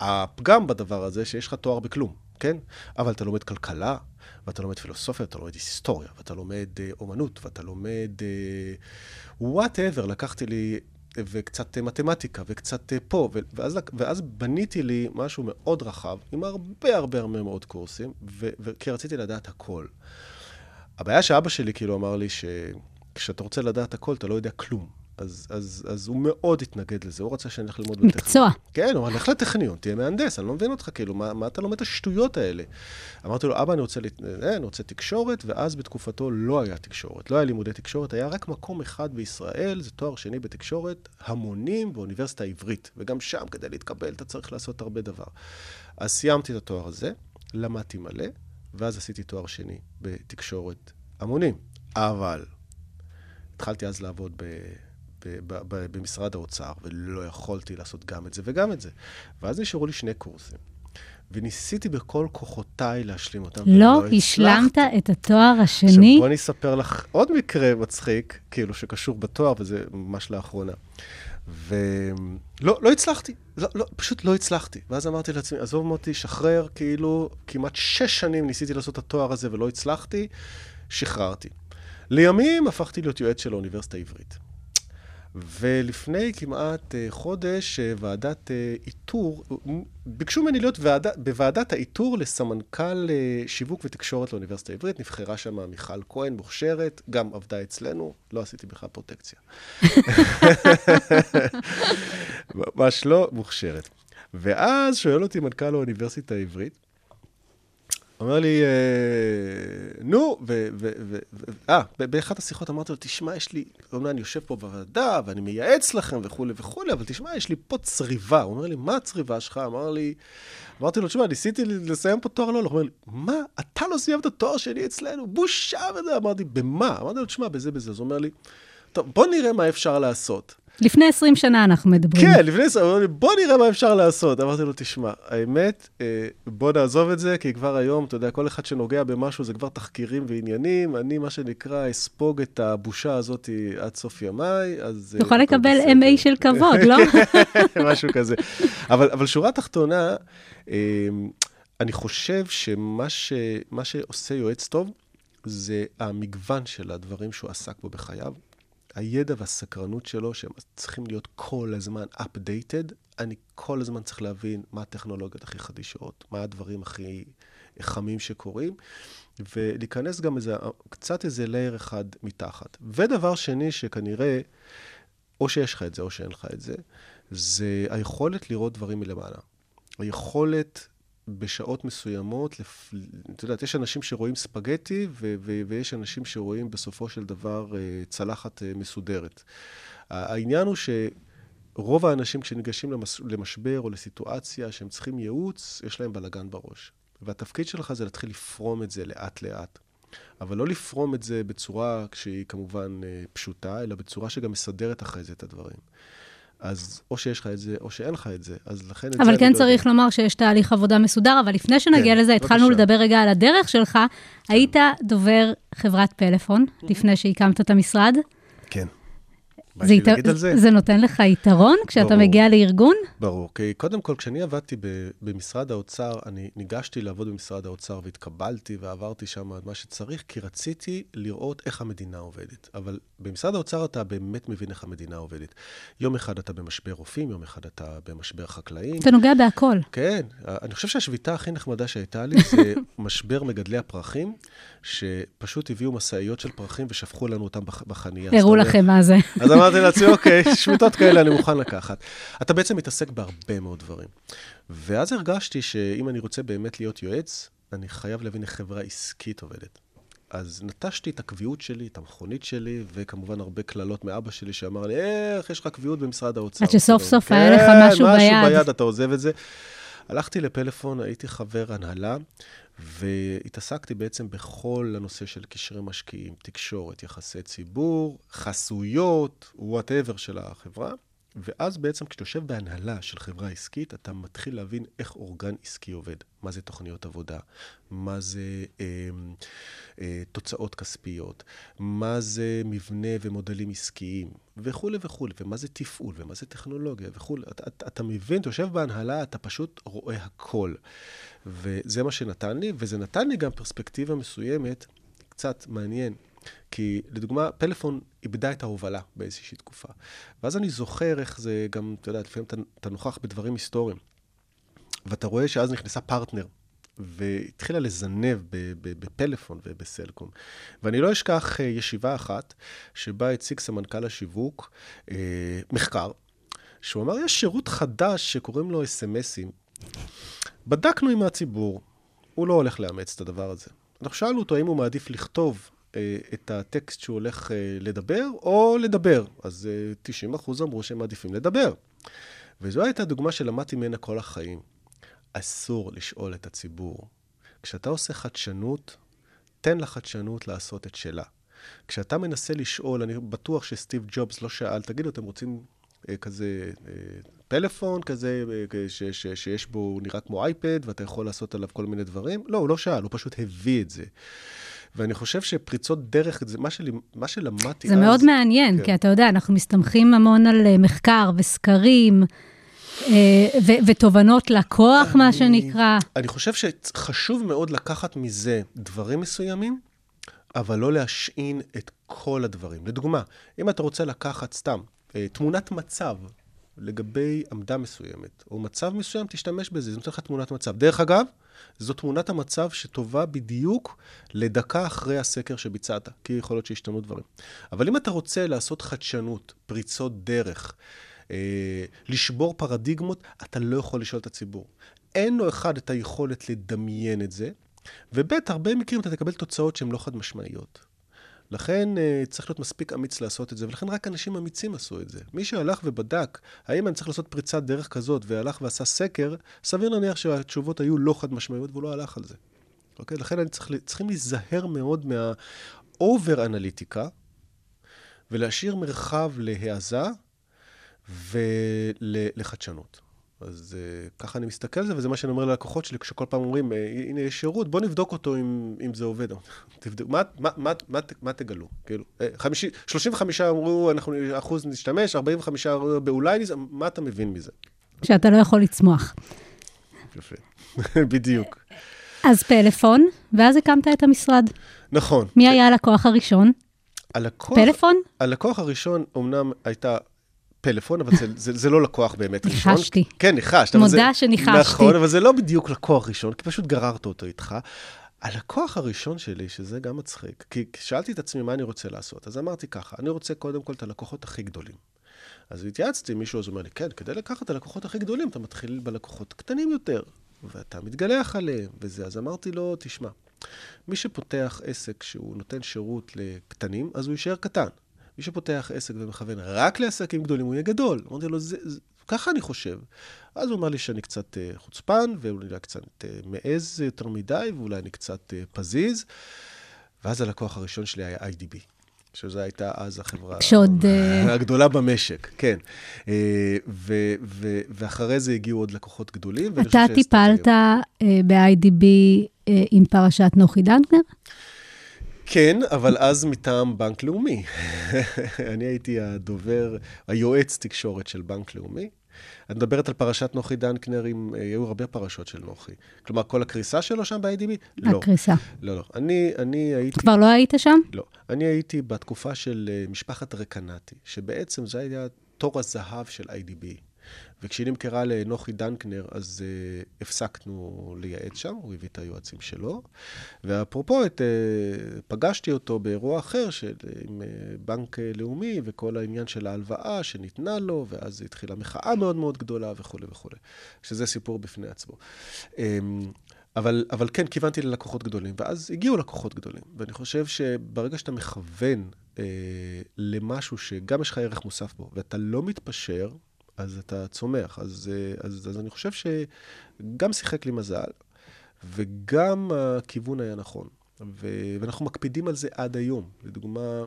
הפגם בדבר הזה, שיש לך תואר בכלום, כן? אבל אתה לומד כלכלה, ואתה לומד פילוסופיה, ואתה לומד היסטוריה, ואתה לומד uh, אומנות, ואתה לומד Whatever. אה, לקחתי לי וקצת מתמטיקה, וקצת פה, ואז, ואז בניתי לי משהו מאוד רחב, עם הרבה הרבה הרבה מאוד קורסים, כי רציתי לדעת הכל. הבעיה שאבא שלי כאילו אמר לי שכשאתה רוצה לדעת הכל, אתה לא יודע כלום. אז, אז, אז הוא מאוד התנגד לזה, הוא רצה שאני אלך ללמוד בטכניון. מקצוע. כן, הוא הלך לטכניון, תהיה מהנדס, אני לא מבין אותך, כאילו, מה, מה אתה לומד את השטויות האלה? אמרתי לו, אבא, אני רוצה, לת... אה, אני רוצה תקשורת, ואז בתקופתו לא היה תקשורת, לא היה לימודי תקשורת, היה רק מקום אחד בישראל, זה תואר שני בתקשורת, המונים באוניברסיטה העברית, וגם שם, כדי להתקבל, אתה צריך לעשות הרבה דבר. אז סיימתי את התואר הזה, למדתי מלא, ואז עשיתי תואר שני בתקשורת המונים. אבל התחלתי אז לעבוד ב... במשרד האוצר, ולא יכולתי לעשות גם את זה וגם את זה. ואז נשארו לי שני קורסים. וניסיתי בכל כוחותיי להשלים אותם. לא השלמת את התואר השני? עכשיו, בואי אני אספר לך עוד מקרה מצחיק, כאילו, שקשור בתואר, וזה ממש לאחרונה. ולא לא הצלחתי, לא, לא, פשוט לא הצלחתי. ואז אמרתי לעצמי, עזוב מוטי, שחרר, כאילו, כמעט שש שנים ניסיתי לעשות את התואר הזה ולא הצלחתי, שחררתי. לימים הפכתי להיות יועץ של האוניברסיטה העברית. ולפני כמעט אה, חודש, אה, ועדת אה, איתור, ביקשו ממני להיות ועד, בוועדת האיתור לסמנכ"ל שיווק ותקשורת לאוניברסיטה העברית. נבחרה שם מיכל כהן, מוכשרת, גם עבדה אצלנו, לא עשיתי בכלל פרוטקציה. ממש לא, מוכשרת. ואז שואל אותי מנכ"ל האוניברסיטה העברית, אומר לי, אה, נו, ו... אה, באחת השיחות אמרתי לו, תשמע, יש לי, אומנם אני יושב פה בוועדה, ואני מייעץ לכם וכולי וכולי, אבל תשמע, יש לי פה צריבה. הוא אומר לי, מה הצריבה שלך? אמר לי, אמרתי לו, תשמע, ניסיתי לסיים פה תואר לא, הוא אומר לי, מה? אתה לא סיימת תואר שני אצלנו? בושה וזה. אמרתי, במה? אמרתי לו, תשמע, בזה, בזה. אז הוא אומר לי, טוב, בוא נראה מה אפשר לעשות. לפני 20 שנה אנחנו מדברים. כן, לפני 20, שנה, בוא נראה מה אפשר לעשות. אמרתי לו, תשמע, האמת, אה, בוא נעזוב את זה, כי כבר היום, אתה יודע, כל אחד שנוגע במשהו זה כבר תחקירים ועניינים. אני, מה שנקרא, אספוג את הבושה הזאת עד סוף ימיי, אז... תוכל אה, לקבל MA של כבוד, לא? משהו כזה. אבל, אבל שורה תחתונה, אה, אני חושב שמה ש, שעושה יועץ טוב, זה המגוון של הדברים שהוא עסק בו בחייו. הידע והסקרנות שלו, שהם צריכים להיות כל הזמן updated, אני כל הזמן צריך להבין מה הטכנולוגיות הכי חדישות, מה הדברים הכי חמים שקורים, ולהיכנס גם איזה, קצת איזה לייר אחד מתחת. ודבר שני, שכנראה, או שיש לך את זה או שאין לך את זה, זה היכולת לראות דברים מלמעלה. היכולת בשעות מסוימות, לפ... את יודעת, יש אנשים שרואים ספגטי ו- ו- ויש אנשים שרואים בסופו של דבר uh, צלחת uh, מסודרת. העניין הוא שרוב האנשים כשניגשים למש... למשבר או לסיטואציה שהם צריכים ייעוץ, יש להם בלאגן בראש. והתפקיד שלך זה להתחיל לפרום את זה לאט-לאט. אבל לא לפרום את זה בצורה שהיא כמובן uh, פשוטה, אלא בצורה שגם מסדרת אחרי זה את הדברים. אז או שיש לך את זה, או שאין לך את זה. אז לכן... אבל כן לא צריך יודע. לומר שיש תהליך עבודה מסודר, אבל לפני שנגיע כן, לזה, התחלנו בבקשה. לדבר רגע על הדרך שלך. כן. היית דובר חברת פלאפון לפני שהקמת את המשרד. כן. זה, ית... זה? זה נותן לך יתרון כשאתה ברור, מגיע לארגון? ברור. כי קודם כל, כשאני עבדתי במשרד האוצר, אני ניגשתי לעבוד במשרד האוצר והתקבלתי ועברתי שם מה שצריך, כי רציתי לראות איך המדינה עובדת. אבל במשרד האוצר אתה באמת מבין איך המדינה עובדת. יום אחד אתה במשבר רופאים, יום אחד אתה במשבר חקלאים. אתה נוגע בהכל. כן. אני חושב שהשביתה הכי נחמדה שהייתה לי זה משבר מגדלי הפרחים, שפשוט הביאו משאיות של פרחים ושפכו לנו אותם בחנייה. הראו לכם מה זה. אז אמרתי לעצמי, אוקיי, שביתות כאלה אני מוכן לקחת. אתה בעצם מתעסק בהרבה מאוד דברים. ואז הרגשתי שאם אני רוצה באמת להיות יועץ, אני חייב להבין איך חברה עסקית עובדת. אז נטשתי את הקביעות שלי, את המכונית שלי, וכמובן הרבה קללות מאבא שלי שאמר לי, איך יש לך קביעות במשרד האוצר? עד שסוף סוף היה לך משהו כן, ביד. משהו ביד, אתה עוזב את זה. הלכתי לפלאפון, הייתי חבר הנהלה, והתעסקתי בעצם בכל הנושא של קשרי משקיעים, תקשורת, יחסי ציבור, חסויות, וואטאבר של החברה. ואז בעצם כשאתה יושב בהנהלה של חברה עסקית, אתה מתחיל להבין איך אורגן עסקי עובד. מה זה תוכניות עבודה, מה זה אה, אה, תוצאות כספיות, מה זה מבנה ומודלים עסקיים, וכולי וכולי, ומה זה תפעול, ומה זה טכנולוגיה וכולי. אתה, אתה, אתה מבין, אתה יושב בהנהלה, אתה פשוט רואה הכל. וזה מה שנתן לי, וזה נתן לי גם פרספקטיבה מסוימת, קצת מעניין. כי לדוגמה, פלאפון איבדה את ההובלה באיזושהי תקופה. ואז אני זוכר איך זה גם, אתה יודע, לפעמים אתה, אתה נוכח בדברים היסטוריים. ואתה רואה שאז נכנסה פרטנר, והתחילה לזנב בפלאפון ובסלקום. ואני לא אשכח אה, ישיבה אחת, שבה הציג סמנכ"ל השיווק אה, מחקר, שהוא אמר, יש שירות חדש שקוראים לו אס.אם.אסים. בדקנו עם הציבור, הוא לא הולך לאמץ את הדבר הזה. אנחנו שאלנו אותו האם הוא מעדיף לכתוב את הטקסט שהוא הולך אה, לדבר, או לדבר. אז אה, 90 אחוז אמרו שהם מעדיפים לדבר. וזו הייתה דוגמה שלמדתי ממנה כל החיים. אסור לשאול את הציבור. כשאתה עושה חדשנות, תן לחדשנות לעשות את שלה. כשאתה מנסה לשאול, אני בטוח שסטיב ג'ובס לא שאל, תגידו, אתם רוצים אה, כזה אה, פלאפון כזה, אה, ש, ש, שיש בו, הוא נראה כמו אייפד, ואתה יכול לעשות עליו כל מיני דברים? לא, הוא לא שאל, הוא פשוט הביא את זה. ואני חושב שפריצות דרך, זה מה, שלי, מה שלמדתי זה אז... מאוד מעניין, כן. כי אתה יודע, אנחנו מסתמכים המון על אה, מחקר וסקרים, אה, ו- ותובנות לקוח, מה אני- שנקרא. אני חושב שחשוב מאוד לקחת מזה דברים מסוימים, אבל לא להשעין את כל הדברים. לדוגמה, אם אתה רוצה לקחת סתם אה, תמונת מצב לגבי עמדה מסוימת, או מצב מסוים, תשתמש בזה, זה נותן לך תמונת מצב. דרך אגב, זו תמונת המצב שטובה בדיוק לדקה אחרי הסקר שביצעת, כי יכול להיות שהשתנו דברים. אבל אם אתה רוצה לעשות חדשנות, פריצות דרך, אה, לשבור פרדיגמות, אתה לא יכול לשאול את הציבור. אין לו, אחד, את היכולת לדמיין את זה, וב', הרבה מקרים אתה תקבל תוצאות שהן לא חד משמעיות. לכן אה, צריך להיות מספיק אמיץ לעשות את זה, ולכן רק אנשים אמיצים עשו את זה. מי שהלך ובדק, האם אני צריך לעשות פריצת דרך כזאת, והלך ועשה סקר, סביר להניח שהתשובות היו לא חד משמעיות, והוא לא הלך על זה. אוקיי? לכן אני צריך, צריכים להיזהר מאוד מהאובר אנליטיקה, ולהשאיר מרחב להעזה ולחדשנות. אז uh, ככה אני מסתכל על זה, וזה מה שאני אומר ללקוחות שלי, כשכל פעם אומרים, "אה, הנה יש שירות, בוא נבדוק אותו אם, אם זה עובד. תבדוק, מה, מה, מה, מה, מה תגלו? כאילו, אה, 50, 35 אמרו, אנחנו אחוז נשתמש, 45 אמרו, באולי, נז- מה אתה מבין מזה? שאתה לא יכול לצמוח. יפה, בדיוק. אז פלאפון, ואז הקמת את המשרד. נכון. מי היה הלקוח הראשון? הלקוח, פלאפון? הלקוח הראשון אומנם הייתה פלאפון, אבל זה, זה, זה לא לקוח באמת ראשון. ניחשתי. כן, ניחשת. מודה זה, שניחשתי. נכון, אבל זה לא בדיוק לקוח ראשון, כי פשוט גררת אותו איתך. הלקוח הראשון שלי, שזה גם מצחיק, כי שאלתי את עצמי מה אני רוצה לעשות, אז אמרתי ככה, אני רוצה קודם כל את הלקוחות הכי גדולים. אז התייעצתי עם מישהו, אז הוא אומר לי, כן, כדי לקחת את הלקוחות הכי גדולים, אתה מתחיל בלקוחות קטנים יותר, ואתה מתגלח עליהם, וזה. אז אמרתי לו, תשמע, מי שפותח עסק שהוא נותן שירות לקטנים, אז הוא יישאר קטן. מי שפותח עסק ומכוון רק לעסקים גדולים, הוא יהיה גדול. אמרתי לו, זה, זה, ככה אני חושב. אז הוא אמר לי שאני קצת uh, חוצפן, ואולי קצת uh, מעז יותר מדי, ואולי אני קצת uh, פזיז. ואז הלקוח הראשון שלי היה IDB, שזו הייתה אז החברה כשעוד, אה, הגדולה במשק, כן. ו- ו- ואחרי זה הגיעו עוד לקוחות גדולים. אתה טיפלת ב-IDB עם פרשת נוחי דנקנר? כן, אבל אז מטעם בנק לאומי. אני הייתי הדובר, היועץ תקשורת של בנק לאומי. את מדברת על פרשת נוחי דנקנר, עם, אה, היו הרבה פרשות של נוחי. כלומר, כל הקריסה שלו שם ב-IDB? לא. הקריסה. לא, לא. אני, אני הייתי... כבר לא היית שם? לא. אני הייתי בתקופה של אה, משפחת רקנטי, שבעצם זה היה תור הזהב של IDB. וכשהיא נמכרה לנוחי דנקנר, אז uh, הפסקנו לייעץ שם, הוא הביא את היועצים שלו. ואפרופו, את, uh, פגשתי אותו באירוע אחר של, עם uh, בנק לאומי, וכל העניין של ההלוואה שניתנה לו, ואז התחילה מחאה מאוד מאוד גדולה וכולי וכולי. שזה סיפור בפני עצמו. Um, אבל, אבל כן, כיוונתי ללקוחות גדולים, ואז הגיעו לקוחות גדולים. ואני חושב שברגע שאתה מכוון אה, למשהו שגם יש לך ערך מוסף בו, ואתה לא מתפשר, אז אתה צומח. אז, אה, אז, אז אני חושב שגם שיחק לי מזל, וגם הכיוון היה נכון. ו, ואנחנו מקפידים על זה עד היום. לדוגמה,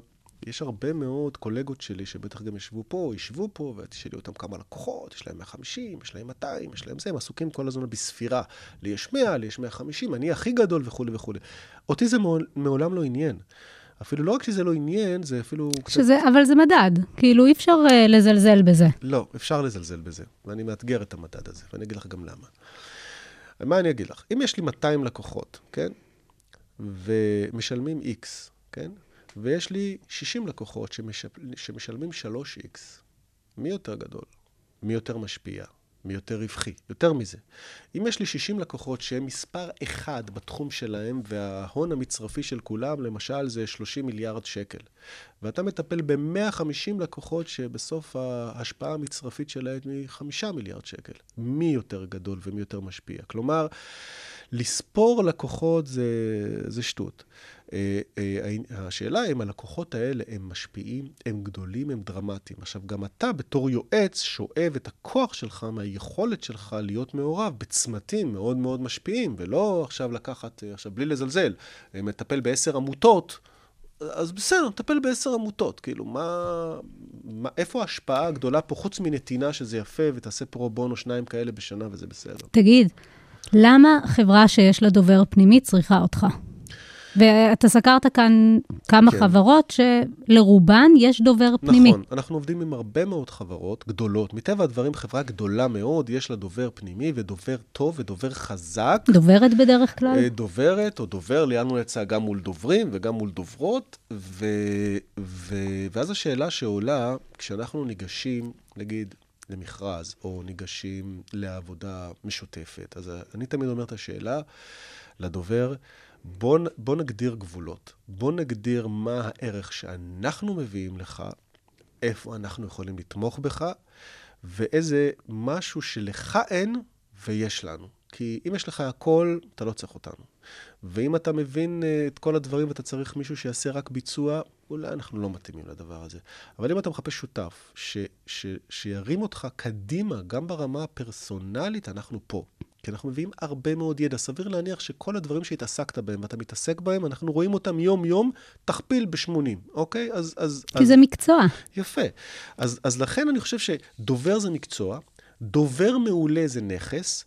יש הרבה מאוד קולגות שלי שבטח גם ישבו פה, ישבו פה, ותשאלי אותם כמה לקוחות, יש להם 150, יש להם 200, יש להם זה, הם עסוקים כל הזמן בספירה. לי יש 100, לי יש 150, אני הכי גדול וכולי וכולי. אותי זה מעולם לא עניין. אפילו לא רק שזה לא עניין, זה אפילו... שזה, קצת... אבל זה מדד. כאילו, אי אפשר uh, לזלזל בזה. לא, אפשר לזלזל בזה. ואני מאתגר את המדד הזה, ואני אגיד לך גם למה. מה אני אגיד לך? אם יש לי 200 לקוחות, כן? ומשלמים X, כן? ויש לי 60 לקוחות שמשל... שמשלמים 3X, מי יותר גדול? מי יותר משפיע? מי יותר רווחי? יותר מזה. אם יש לי 60 לקוחות שהם מספר אחד בתחום שלהם, וההון המצרפי של כולם, למשל, זה 30 מיליארד שקל, ואתה מטפל ב-150 לקוחות שבסוף ההשפעה המצרפית שלהם היא 5 מיליארד שקל, מי יותר גדול ומי יותר משפיע? כלומר, לספור לקוחות זה, זה שטות. אה, אה, השאלה אם הלקוחות האלה הם משפיעים, הם גדולים, הם דרמטיים. עכשיו, גם אתה בתור יועץ שואב את הכוח שלך מהיכולת שלך להיות מעורב בצמתים מאוד מאוד משפיעים, ולא עכשיו לקחת, אה, עכשיו בלי לזלזל, מטפל בעשר עמותות. אז בסדר, טפל בעשר עמותות. כאילו, מה, מה, איפה ההשפעה הגדולה פה, חוץ מנתינה שזה יפה, ותעשה פרו בונו שניים כאלה בשנה וזה בסדר? תגיד, למה חברה שיש לה דובר פנימי צריכה אותך? ואתה סקרת כאן כמה כן. חברות שלרובן יש דובר פנימי. נכון, אנחנו עובדים עם הרבה מאוד חברות גדולות. מטבע הדברים, חברה גדולה מאוד, יש לה דובר פנימי ודובר טוב ודובר חזק. דוברת בדרך כלל? אה, דוברת או דובר, ליאנו יצא גם מול דוברים וגם מול דוברות. ו... ו... ואז השאלה שעולה, כשאנחנו ניגשים, נגיד, למכרז, או ניגשים לעבודה משותפת, אז אני תמיד אומר את השאלה לדובר, בוא, בוא נגדיר גבולות. בוא נגדיר מה הערך שאנחנו מביאים לך, איפה אנחנו יכולים לתמוך בך, ואיזה משהו שלך אין ויש לנו. כי אם יש לך הכל, אתה לא צריך אותנו. ואם אתה מבין uh, את כל הדברים ואתה צריך מישהו שיעשה רק ביצוע, אולי אנחנו לא מתאימים לדבר הזה. אבל אם אתה מחפש שותף ש, ש, שירים אותך קדימה, גם ברמה הפרסונלית, אנחנו פה. כי אנחנו מביאים הרבה מאוד ידע. סביר להניח שכל הדברים שהתעסקת בהם ואתה מתעסק בהם, אנחנו רואים אותם יום-יום, תכפיל ב-80, אוקיי? אז... אז כי אז... זה מקצוע. יפה. אז, אז לכן אני חושב שדובר זה מקצוע, דובר מעולה זה נכס,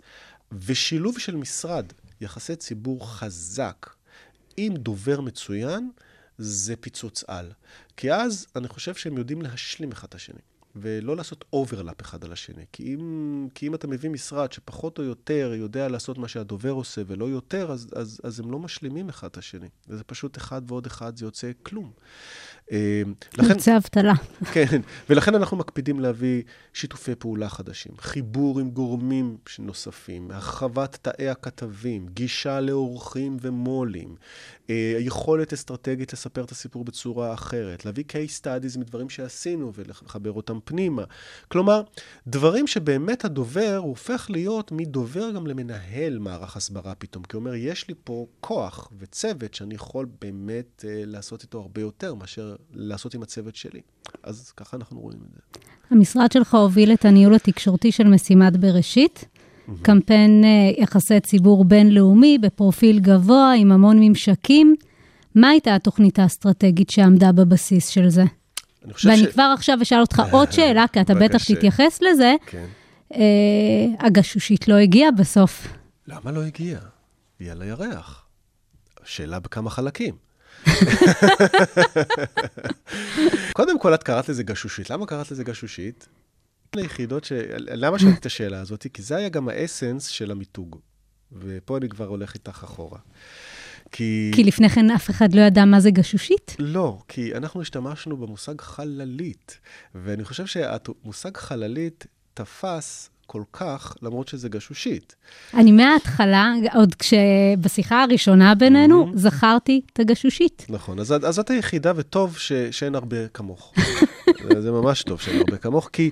ושילוב של משרד, יחסי ציבור חזק, עם דובר מצוין, זה פיצוץ על. כי אז אני חושב שהם יודעים להשלים אחד את השני. ולא לעשות overlap אחד על השני. כי אם, כי אם אתה מביא משרד שפחות או יותר יודע לעשות מה שהדובר עושה ולא יותר, אז, אז, אז הם לא משלימים אחד את השני. וזה פשוט אחד ועוד אחד, זה יוצא כלום. אה, לכן... יוצא אבטלה. כן, ולכן אנחנו מקפידים להביא שיתופי פעולה חדשים, חיבור עם גורמים נוספים, הרחבת תאי הכתבים, גישה לאורחים ומו"לים, אה, יכולת אסטרטגית לספר את הסיפור בצורה אחרת, להביא case studies מדברים שעשינו ולחבר אותם פנימה. כלומר, דברים שבאמת הדובר הופך להיות מדובר גם למנהל מערך הסברה פתאום, כי הוא אומר, יש לי פה כוח וצוות שאני יכול באמת uh, לעשות איתו הרבה יותר מאשר לעשות עם הצוות שלי. אז ככה אנחנו רואים את זה. המשרד שלך הוביל את הניהול התקשורתי של משימת בראשית. Mm-hmm. קמפיין uh, יחסי ציבור בינלאומי בפרופיל גבוה עם המון ממשקים. מה הייתה התוכנית האסטרטגית שעמדה בבסיס של זה? ואני ש... כבר עכשיו אשאל אותך עוד שאלה, כי אתה בטח תתייחס לזה. כן. Uh, הגשושית לא הגיעה בסוף. למה לא הגיעה? היא על הירח. שאלה בכמה חלקים. קודם כל, את קראת לזה גשושית. למה קראת לזה גשושית? ליחידות ש... למה שאלתי את השאלה הזאת? כי זה היה גם האסנס של המיתוג. ופה אני כבר הולך איתך אחורה. כי... כי לפני כן אף אחד לא ידע מה זה גשושית? לא, כי אנחנו השתמשנו במושג חללית, ואני חושב שהמושג חללית תפס כל כך, למרות שזה גשושית. אני מההתחלה, עוד כשבשיחה הראשונה בינינו, mm-hmm. זכרתי את הגשושית. נכון, אז, אז את היחידה, וטוב ש, שאין הרבה כמוך. זה ממש טוב שאין הרבה כמוך, כי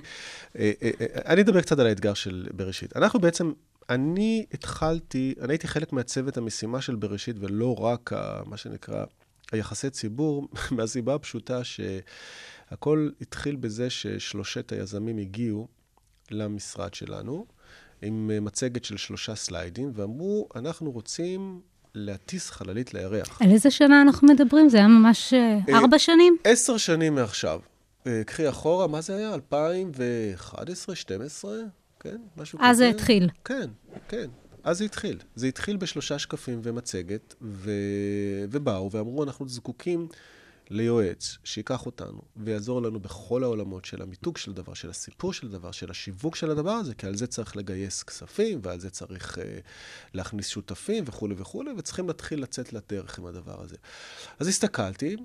אה, אה, אה, אני אדבר קצת על האתגר של בראשית. אנחנו בעצם אני התחלתי, אני הייתי חלק מהצוות המשימה של בראשית, ולא רק ה, מה שנקרא היחסי ציבור, מהסיבה הפשוטה שהכל התחיל בזה ששלושת היזמים הגיעו למשרד שלנו עם מצגת של שלושה סליידים, ואמרו, אנחנו רוצים להטיס חללית לירח. על איזה שנה אנחנו מדברים? זה היה ממש אה, אה, ארבע שנים? עשר שנים מעכשיו. אה, קחי אחורה, מה זה היה? 2011, 12? כן, משהו כזה. אז זה התחיל. כן, כן. אז זה התחיל. זה התחיל בשלושה שקפים ומצגת, ו... ובאו ואמרו, אנחנו זקוקים ליועץ שייקח אותנו ויעזור לנו בכל העולמות של המיתוג של דבר, של הסיפור של דבר, של השיווק של הדבר הזה, כי על זה צריך לגייס כספים, ועל זה צריך uh, להכניס שותפים וכולי וכולי, וצריכים להתחיל לצאת לדרך עם הדבר הזה. אז הסתכלתי,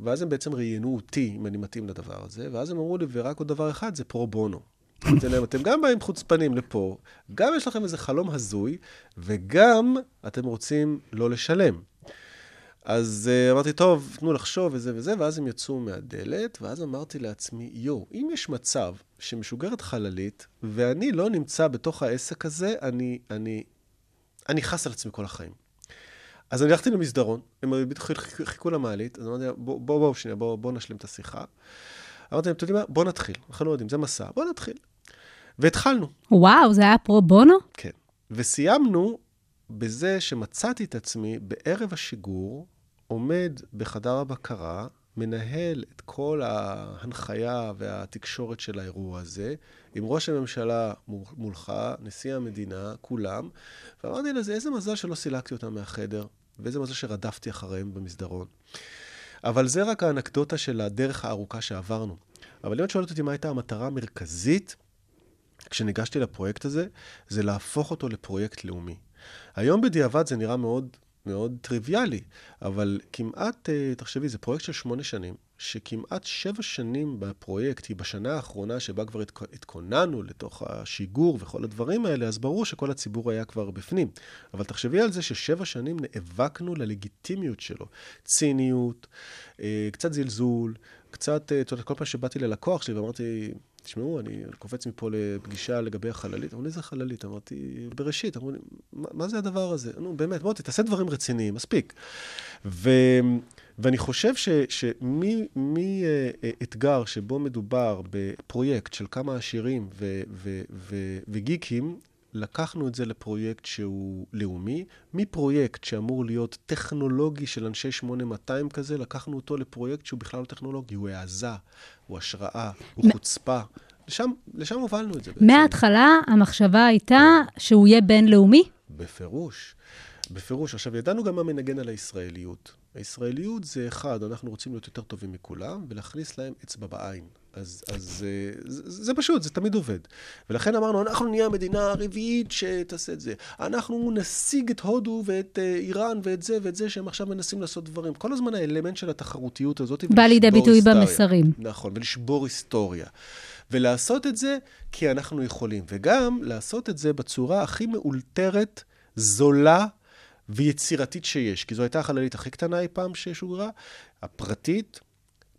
ואז הם בעצם ראיינו אותי, אם אני מתאים לדבר הזה, ואז הם אמרו לי, ורק עוד דבר אחד, זה פרו בונו. להם, אתם גם באים חוצפנים לפה, גם יש לכם איזה חלום הזוי, וגם אתם רוצים לא לשלם. אז uh, אמרתי, טוב, תנו לחשוב וזה וזה, ואז הם יצאו מהדלת, ואז אמרתי לעצמי, יואו, אם יש מצב שמשוגרת חללית, ואני לא נמצא בתוך העסק הזה, אני, אני, אני חס על עצמי כל החיים. אז אני הלכתי למסדרון, הם חיכו למעלית, אז אמרתי, בואו, בואו, בוא, שנייה, בואו בוא נשלים את השיחה. אמרתי להם, אתם יודעים מה? בואו נתחיל. אנחנו לא יודעים, זה מסע, בואו נתחיל. והתחלנו. וואו, זה היה פרו בונו? כן. וסיימנו בזה שמצאתי את עצמי בערב השיגור, עומד בחדר הבקרה, מנהל את כל ההנחיה והתקשורת של האירוע הזה, עם ראש הממשלה מולך, נשיא המדינה, כולם, ואמרתי לזה, איזה מזל שלא סילקתי אותם מהחדר, ואיזה מזל שרדפתי אחריהם במסדרון. אבל זה רק האנקדוטה של הדרך הארוכה שעברנו. אבל אם את שואלת אותי מה הייתה המטרה המרכזית כשניגשתי לפרויקט הזה, זה להפוך אותו לפרויקט לאומי. היום בדיעבד זה נראה מאוד מאוד טריוויאלי, אבל כמעט, אה, תחשבי, זה פרויקט של שמונה שנים, שכמעט שבע שנים בפרויקט היא בשנה האחרונה שבה כבר התכוננו לתוך השיגור וכל הדברים האלה, אז ברור שכל הציבור היה כבר בפנים. אבל תחשבי על זה ששבע שנים נאבקנו ללגיטימיות שלו. ציניות, אה, קצת זלזול, קצת, אה, את יודעת, כל פעם שבאתי ללקוח שלי ואמרתי, תשמעו, אני קופץ מפה לפגישה לגבי החללית. אמרו לי, איזה חללית? אמרתי, בראשית. אמרו לי, מה, זה הדבר הזה? נו, באמת, בוא, תעשה דברים רציניים, מספיק. ו, ואני חושב שמאתגר שבו מדובר בפרויקט של כמה עשירים ו, ו, ו, וגיקים, לקחנו את זה לפרויקט שהוא לאומי. מפרויקט שאמור להיות טכנולוגי של אנשי 8200 כזה, לקחנו אותו לפרויקט שהוא בכלל לא טכנולוגי, הוא העזה, הוא השראה, הוא חוצפה. לשם, לשם הובלנו את זה. מההתחלה המחשבה הייתה שהוא יהיה בינלאומי? בפירוש. בפירוש. עכשיו, ידענו גם מה מנגן על הישראליות. הישראליות זה אחד, אנחנו רוצים להיות יותר טובים מכולם, ולהכניס להם אצבע בעין. אז, אז אה, זה, זה פשוט, זה תמיד עובד. ולכן אמרנו, אנחנו נהיה המדינה הרביעית שתעשה את זה. אנחנו נשיג את הודו ואת אה, איראן ואת זה ואת זה, שהם עכשיו מנסים לעשות דברים. כל הזמן האלמנט של התחרותיות הזאת, בא לידי ביטוי היסטוריה. במסרים. נכון, ולשבור היסטוריה. ולעשות את זה כי אנחנו יכולים. וגם לעשות את זה בצורה הכי מאולתרת, זולה, ויצירתית שיש, כי זו הייתה החללית הכי קטנה אי פעם ששוגרה, הפרטית,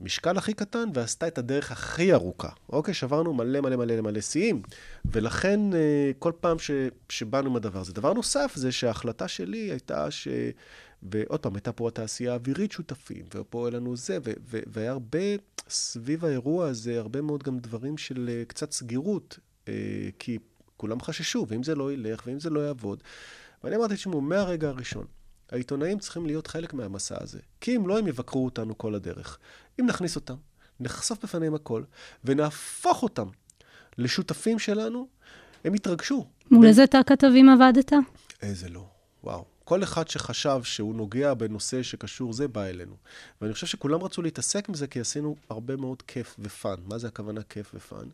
משקל הכי קטן, ועשתה את הדרך הכי ארוכה. אוקיי, שברנו מלא מלא מלא מלא שיאים, ולכן אה, כל פעם ש, שבאנו עם הדבר הזה. דבר נוסף זה שההחלטה שלי הייתה ש... ועוד פעם, הייתה פה התעשייה האווירית שותפים, ופה היה לנו זה, ו- ו- והיה הרבה סביב האירוע הזה, הרבה מאוד גם דברים של uh, קצת סגירות, uh, כי כולם חששו, ואם זה לא ילך, ואם זה לא יעבוד. ואני אמרתי, תשמעו, מהרגע הראשון, העיתונאים צריכים להיות חלק מהמסע הזה. כי אם לא, הם יבקרו אותנו כל הדרך. אם נכניס אותם, נחשוף בפניהם הכל, ונהפוך אותם לשותפים שלנו, הם יתרגשו. מול איזה תא כתבים עבדת? איזה לא, וואו. כל אחד שחשב שהוא נוגע בנושא שקשור זה, בא אלינו. ואני חושב שכולם רצו להתעסק עם זה, כי עשינו הרבה מאוד כיף ופאן. מה זה הכוונה כיף ופאן?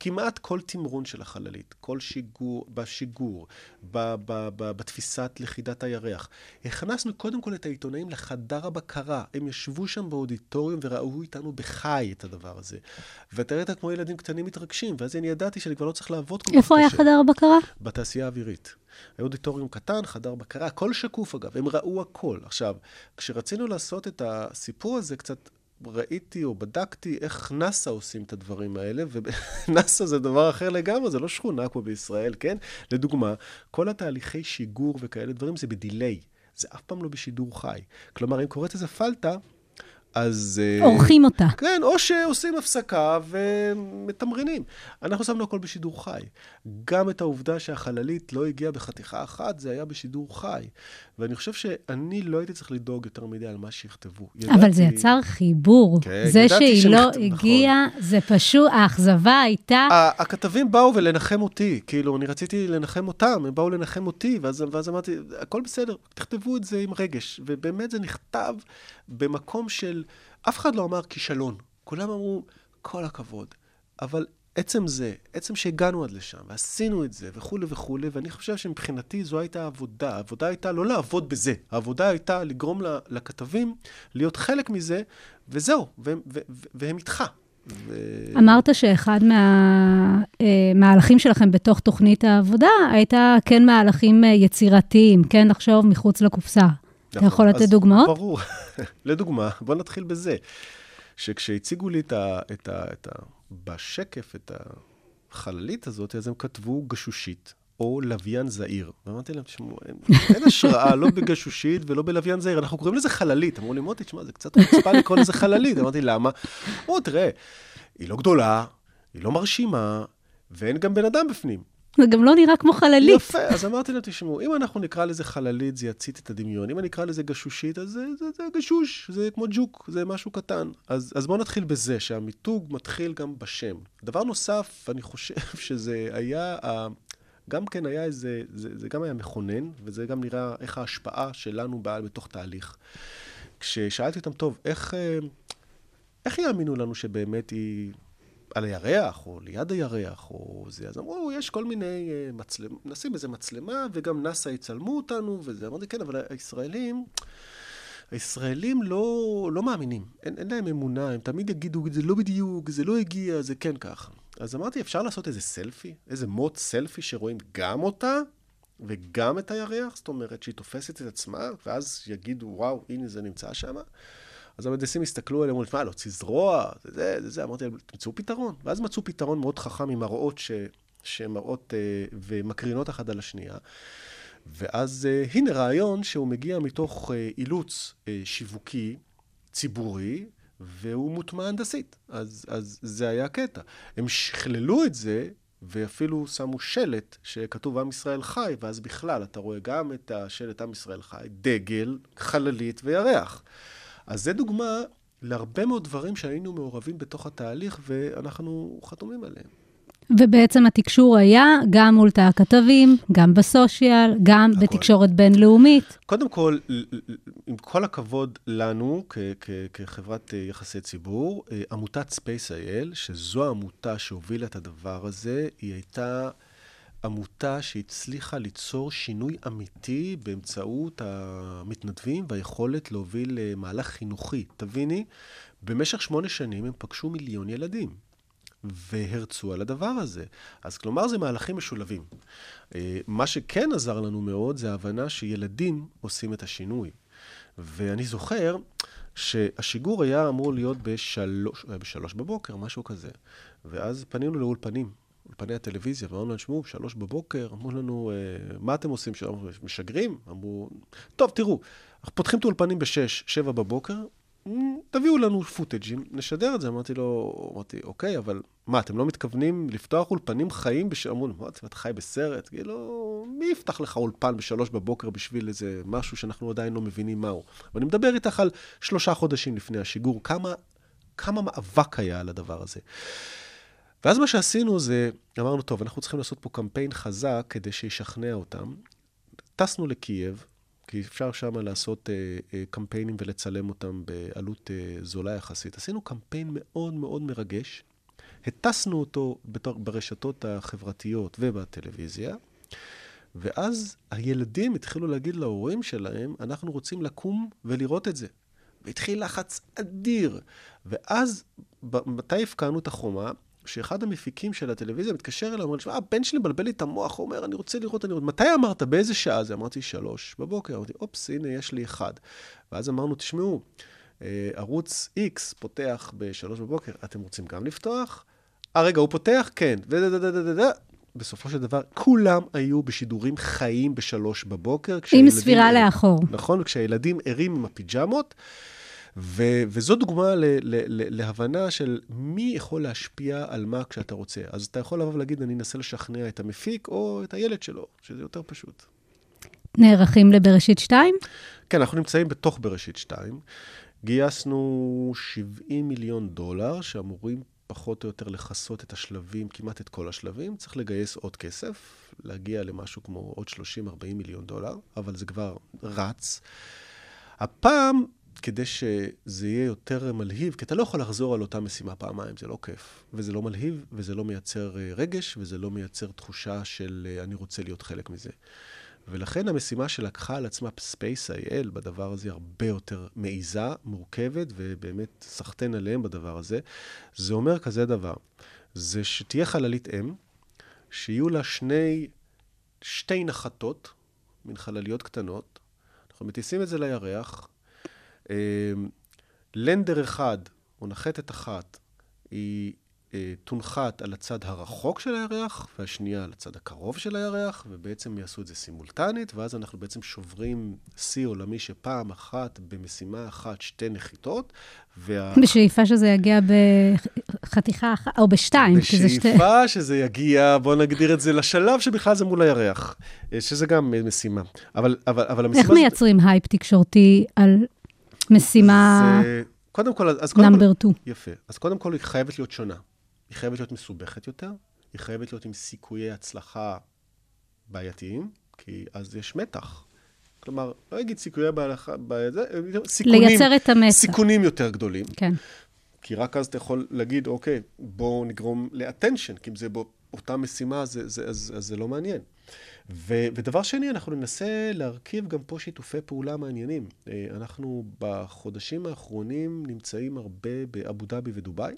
כמעט כל תמרון של החללית, כל שיגור, בשיגור, ב, ב, ב, בתפיסת לכידת הירח, הכנסנו קודם כל את העיתונאים לחדר הבקרה. הם ישבו שם באודיטוריום וראו איתנו בחי את הדבר הזה. ואתה ראית כמו ילדים קטנים מתרגשים, ואז אני ידעתי שאני כבר לא צריך לעבוד כל כך קשה. איפה היה חדר הבקרה? בתעשייה האווירית. היה אודיטוריום קטן, חדר בקרה, הכל שקוף אגב, הם ראו הכל. עכשיו, כשרצינו לעשות את הסיפור הזה קצת ראיתי או בדקתי איך נאס"א עושים את הדברים האלה, ונאס"א זה דבר אחר לגמרי, זה לא שכונה כמו בישראל, כן? לדוגמה, כל התהליכי שיגור וכאלה דברים זה בדיליי. זה אף פעם לא בשידור חי. כלומר, אם קורית איזה פלטה, אז... אה, עורכים אותה. כן, או שעושים הפסקה ומתמרנים. אנחנו שמנו הכל בשידור חי. גם את העובדה שהחללית לא הגיעה בחתיכה אחת, זה היה בשידור חי. ואני חושב שאני לא הייתי צריך לדאוג יותר מדי על מה שיכתבו. אבל ידעתי- זה יצר חיבור. כן, זה שהיא לא שנכתב- הגיעה, זה פשוט, האכזבה הייתה... הכתבים באו ולנחם אותי, כאילו, אני רציתי לנחם אותם, הם באו לנחם אותי, ואז, ואז אמרתי, הכל בסדר, תכתבו את זה עם רגש. ובאמת זה נכתב במקום של, אף אחד לא אמר כישלון. כולם אמרו, כל הכבוד. אבל עצם זה, עצם שהגענו עד לשם, ועשינו את זה, וכולי וכולי, ואני חושב שמבחינתי זו הייתה העבודה. העבודה הייתה לא לעבוד בזה, העבודה הייתה לגרום לכתבים להיות חלק מזה, וזהו, והם, והם איתך. ו- אמרת שאחד מהמהלכים שלכם בתוך תוכנית העבודה הייתה כן מהלכים אה, יצירתיים, כן לחשוב מחוץ לקופסה. אתה נכון. יכול לתת דוגמאות? ברור. לדוגמה, בוא נתחיל בזה, שכשהציגו לי את ה, את ה, את ה... בשקף את החללית הזאת, אז הם כתבו גשושית. או לוויין זעיר. ואמרתי להם, תשמעו, אין, אין השראה, לא בגשושית ולא בלוויין זעיר, אנחנו קוראים לזה חללית. אמרו לי, מוטי, תשמע, זה קצת חוצפה לקרוא לזה חללית. אמרתי, למה? אמרו, תראה, היא לא גדולה, היא לא מרשימה, ואין גם בן אדם בפנים. זה גם לא נראה כמו חללית. יפה, אז אמרתי להם, תשמעו, אם אנחנו נקרא לזה חללית, זה יצית את הדמיון. אם אני אקרא לזה גשושית, אז זה, זה, זה גשוש, זה כמו ג'וק, זה משהו קטן. אז, אז בואו נתחיל בזה, שהמיתוג מתחיל גם בשם. דבר נוסף, אני חושב שזה היה, גם כן היה איזה, זה, זה גם היה מכונן, וזה גם נראה איך ההשפעה שלנו באה בתוך תהליך. כששאלתי אותם, טוב, איך, אה, איך יאמינו לנו שבאמת היא על הירח, או ליד הירח, או זה? אז אמרו, יש כל מיני אה, מצלמות, נשים איזה מצלמה, וגם נאס"א יצלמו אותנו, וזה. אמרתי, כן, אבל הישראלים, הישראלים לא, לא מאמינים, אין, אין להם אמונה, הם תמיד יגידו, זה לא בדיוק, זה לא הגיע, זה כן ככה. אז אמרתי, אפשר לעשות איזה סלפי, איזה מוט סלפי שרואים גם אותה וגם את הירח, זאת אומרת שהיא תופסת את עצמה, ואז יגידו, וואו, הנה זה נמצא שם. אז המהנדסים הסתכלו עליהם, אמרו, מה, להוציא זרוע, זה, זה, זה, זה. אמרתי להם, תמצאו פתרון. ואז מצאו פתרון מאוד חכם עם מראות ש... שמראות אה, ומקרינות אחת על השנייה. ואז אה, הנה רעיון שהוא מגיע מתוך אה, אילוץ אה, שיווקי, ציבורי, והוא מוטמע הנדסית. אז, אז זה היה הקטע. הם שכללו את זה, ואפילו שמו שלט שכתוב עם ישראל חי, ואז בכלל אתה רואה גם את השלט עם ישראל חי, דגל, חללית וירח. אז זה דוגמה להרבה מאוד דברים שהיינו מעורבים בתוך התהליך, ואנחנו חתומים עליהם. ובעצם התקשור היה גם מול תא הכתבים, גם בסושיאל, גם הכל. בתקשורת בינלאומית. קודם כל, עם כל הכבוד לנו כ- כ- כחברת אה, יחסי ציבור, אה, עמותת Space.il, שזו העמותה שהובילה את הדבר הזה, היא הייתה עמותה שהצליחה ליצור שינוי אמיתי באמצעות המתנדבים והיכולת להוביל אה, מהלך חינוכי. תביני, במשך שמונה שנים הם פגשו מיליון ילדים. והרצו על הדבר הזה. אז כלומר, זה מהלכים משולבים. אה, מה שכן עזר לנו מאוד, זה ההבנה שילדים עושים את השינוי. ואני זוכר שהשיגור היה אמור להיות בשלוש, היה בשלוש בבוקר, משהו כזה. ואז פנינו לאולפנים, אולפני הטלוויזיה, ואמרנו להם, שמעו, שלוש בבוקר, אמרו לנו, "אה, מה אתם עושים שם? משגרים? אמרו, טוב, תראו, אנחנו פותחים את האולפנים בשש, שבע בבוקר, "מ, תביאו לנו פוטג'ים, נשדר את זה. אמרתי לו, אמרתי, אוקיי, אבל מה, אתם לא מתכוונים לפתוח אולפנים חיים? בש... אמרו, מה, אתה חי בסרט? כאילו, מי יפתח לך אולפן בשלוש בבוקר בשביל איזה משהו שאנחנו עדיין לא מבינים מהו? ואני מדבר איתך על שלושה חודשים לפני השיגור, כמה, כמה מאבק היה על הדבר הזה. ואז מה שעשינו זה, אמרנו, טוב, אנחנו צריכים לעשות פה קמפיין חזק כדי שישכנע אותם. טסנו לקייב, כי אפשר שם לעשות אה, אה, קמפיינים ולצלם אותם בעלות אה, זולה יחסית. עשינו קמפיין מאוד מאוד מרגש, הטסנו אותו בתור, ברשתות החברתיות ובטלוויזיה, ואז הילדים התחילו להגיד להורים שלהם, אנחנו רוצים לקום ולראות את זה. והתחיל לחץ אדיר. ואז, מתי הפקענו את החומה? שאחד המפיקים של הטלוויזיה מתקשר אליי, אומר לי, "שמע, הבן שלי מבלבל לי את המוח, הוא אומר, אני רוצה לראות, אני רוצה... מתי אמרת? באיזה שעה זה? אמרתי, שלוש בבוקר. אמרתי, אופס, הנה, יש לי אחד. ואז אמרנו, תשמעו, אה, ערוץ X פותח ב-3 בבוקר, אתם רוצים גם לפתוח? אה, רגע, הוא פותח? כן. ודדדדדד. בסופו של דבר, כולם היו בשידורים חיים בשלוש בבוקר. עם ספירה. לאחור. נכון, כשהילדים ערים עם הפיג'מות, ו- וזו דוגמה ל- ל- ל- להבנה של מי יכול להשפיע על מה כשאתה רוצה. אז אתה יכול לבוא ולהגיד, אני אנסה לשכנע את המפיק או את הילד שלו, שזה יותר פשוט. נערכים לבראשית 2? כן, אנחנו נמצאים בתוך בראשית 2. גייסנו 70 מיליון דולר, שאמורים פחות או יותר לכסות את השלבים, כמעט את כל השלבים. צריך לגייס עוד כסף, להגיע למשהו כמו עוד 30-40 מיליון דולר, אבל זה כבר רץ. הפעם, כדי שזה יהיה יותר מלהיב, כי אתה לא יכול לחזור על אותה משימה פעמיים, זה לא כיף. וזה לא מלהיב, וזה לא מייצר אה, רגש, וזה לא מייצר תחושה של אה, אני רוצה להיות חלק מזה. ולכן המשימה שלקחה על עצמה Space.il בדבר הזה הרבה יותר מעיזה, מורכבת, ובאמת סחטיין עליהם בדבר הזה. זה אומר כזה דבר, זה שתהיה חללית אם, שיהיו לה שני, שתי נחתות, מין חלליות קטנות, אנחנו מטיסים את זה לירח, לנדר אחד, או נחתת אחת, היא אה, תונחת על הצד הרחוק של הירח, והשנייה על הצד הקרוב של הירח, ובעצם יעשו את זה סימולטנית, ואז אנחנו בעצם שוברים שיא עולמי שפעם אחת, במשימה אחת, שתי נחיתות, וה... בשאיפה שזה יגיע בחתיכה אחת, או בשתיים, זה שתי... בשאיפה שזה יגיע, בואו נגדיר את זה לשלב שבכלל זה מול הירח, אה, שזה גם משימה. אבל, אבל, אבל המשימה... איך מייצרים הייפ תקשורתי על משימה. number 2? יפה. אז קודם כל, היא חייבת להיות שונה. היא חייבת להיות מסובכת יותר, היא חייבת להיות עם סיכויי הצלחה בעייתיים, כי אז יש מתח. כלומר, לא אגיד סיכויי בהלכה, סיכונים, לייצר את המתח. סיכונים יותר גדולים. כן. כי רק אז אתה יכול להגיד, אוקיי, בואו נגרום לאטנשן, כי אם זה באותה משימה, זה, זה, אז, אז זה לא מעניין. ו, ודבר שני, אנחנו ננסה להרכיב גם פה שיתופי פעולה מעניינים. אה, אנחנו בחודשים האחרונים נמצאים הרבה באבו דאבי ודובאי,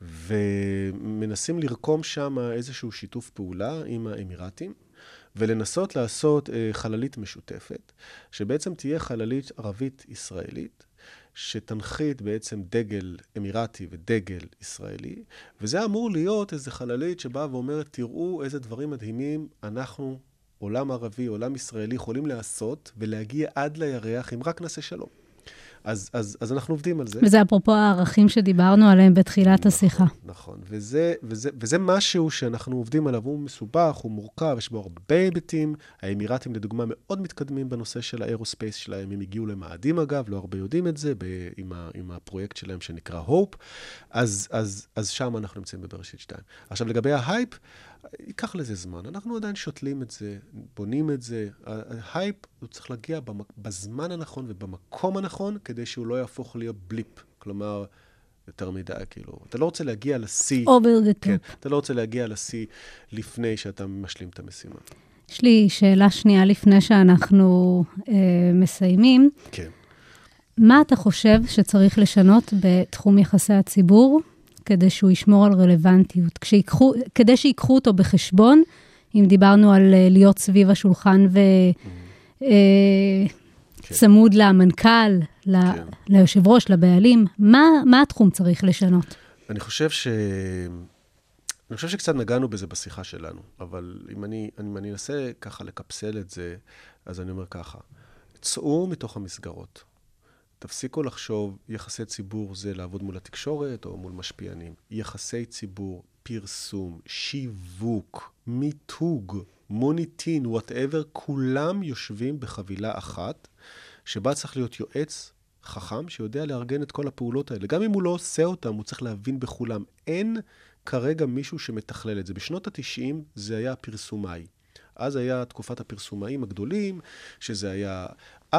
ומנסים לרקום שם איזשהו שיתוף פעולה עם האמירתים. ולנסות לעשות אה, חללית משותפת, שבעצם תהיה חללית ערבית-ישראלית, שתנחית בעצם דגל אמירתי ודגל ישראלי, וזה אמור להיות איזה חללית שבאה ואומרת, תראו איזה דברים מדהימים אנחנו, עולם ערבי, עולם ישראלי, יכולים לעשות ולהגיע עד לירח אם רק נעשה שלום. אז, אז, אז אנחנו עובדים על זה. וזה אפרופו הערכים שדיברנו עליהם בתחילת השיחה. נכון, וזה, וזה, וזה משהו שאנחנו עובדים עליו, הוא מסובך, הוא מורכב, יש בו הרבה היבטים. האמירתים, לדוגמה, מאוד מתקדמים בנושא של ה aerospace שלהם. הם הגיעו למאדים, אגב, לא הרבה יודעים את זה, ב, עם, ה, עם הפרויקט שלהם שנקרא Hope. אז, אז, אז שם אנחנו נמצאים בבראשית 2. עכשיו, לגבי ההייפ, ייקח לזה זמן. אנחנו עדיין שותלים את זה, בונים את זה. ההייפ, הוא צריך להגיע בזמן הנכון ובמקום הנכון, כדי שהוא לא יהפוך להיות blip. כלומר, יותר מדי, כאילו, אתה לא רוצה להגיע לשיא. the top. כן, אתה לא רוצה להגיע לשיא לפני שאתה משלים את המשימה. יש לי שאלה שנייה לפני שאנחנו אה, מסיימים. כן. מה אתה חושב שצריך לשנות בתחום יחסי הציבור כדי שהוא ישמור על רלוונטיות? כשיקחו, כדי שיקחו אותו בחשבון, אם דיברנו על אה, להיות סביב השולחן וצמוד למנכ"ל, ל- כן. ליושב ראש, לבעלים, מה, מה התחום צריך לשנות? אני חושב ש... אני חושב שקצת נגענו בזה בשיחה שלנו, אבל אם אני, אם אני אנסה ככה לקפסל את זה, אז אני אומר ככה, צאו מתוך המסגרות. תפסיקו לחשוב, יחסי ציבור זה לעבוד מול התקשורת או מול משפיענים. יחסי ציבור, פרסום, שיווק, מיתוג, מוניטין, whatever, כולם יושבים בחבילה אחת, שבה צריך להיות יועץ חכם שיודע לארגן את כל הפעולות האלה. גם אם הוא לא עושה אותם, הוא צריך להבין בכולם. אין כרגע מישהו שמתכלל את זה. בשנות ה-90 זה היה פרסומאי. אז היה תקופת הפרסומאים הגדולים, שזה היה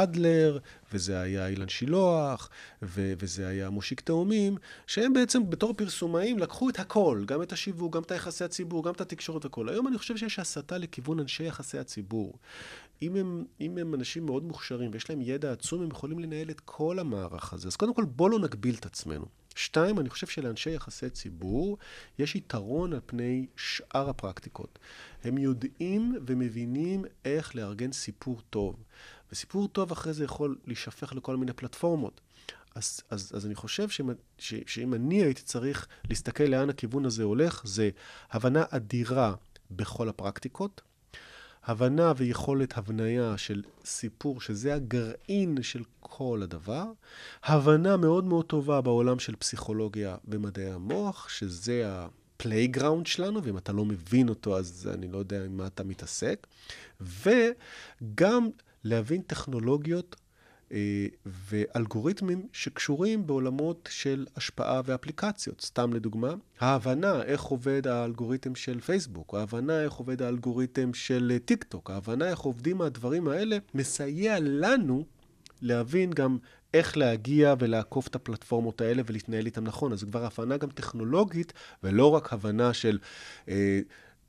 אדלר, וזה היה אילן שילוח, ו- וזה היה מושיק תאומים, שהם בעצם בתור פרסומאים לקחו את הכל, גם את השיווק, גם את היחסי הציבור, גם את התקשורת והכל. היום אני חושב שיש הסתה לכיוון אנשי יחסי הציבור. אם הם, אם הם אנשים מאוד מוכשרים ויש להם ידע עצום, הם יכולים לנהל את כל המערך הזה. אז קודם כל, בואו לא נגביל את עצמנו. שתיים, אני חושב שלאנשי יחסי ציבור יש יתרון על פני שאר הפרקטיקות. הם יודעים ומבינים איך לארגן סיפור טוב. וסיפור טוב אחרי זה יכול להישפך לכל מיני פלטפורמות. אז, אז, אז אני חושב שאם, ש, שאם אני הייתי צריך להסתכל לאן הכיוון הזה הולך, זה הבנה אדירה בכל הפרקטיקות, הבנה ויכולת הבניה של סיפור, שזה הגרעין של כל הדבר, הבנה מאוד מאוד טובה בעולם של פסיכולוגיה ומדעי המוח, שזה ה playground שלנו, ואם אתה לא מבין אותו, אז אני לא יודע עם מה אתה מתעסק, וגם להבין טכנולוגיות אה, ואלגוריתמים שקשורים בעולמות של השפעה ואפליקציות. סתם לדוגמה, ההבנה איך עובד האלגוריתם של פייסבוק, ההבנה איך עובד האלגוריתם של טיק טוק, ההבנה איך עובדים הדברים האלה, מסייע לנו להבין גם איך להגיע ולעקוף את הפלטפורמות האלה ולהתנהל איתן נכון. אז זו כבר הבנה גם טכנולוגית, ולא רק הבנה של... אה,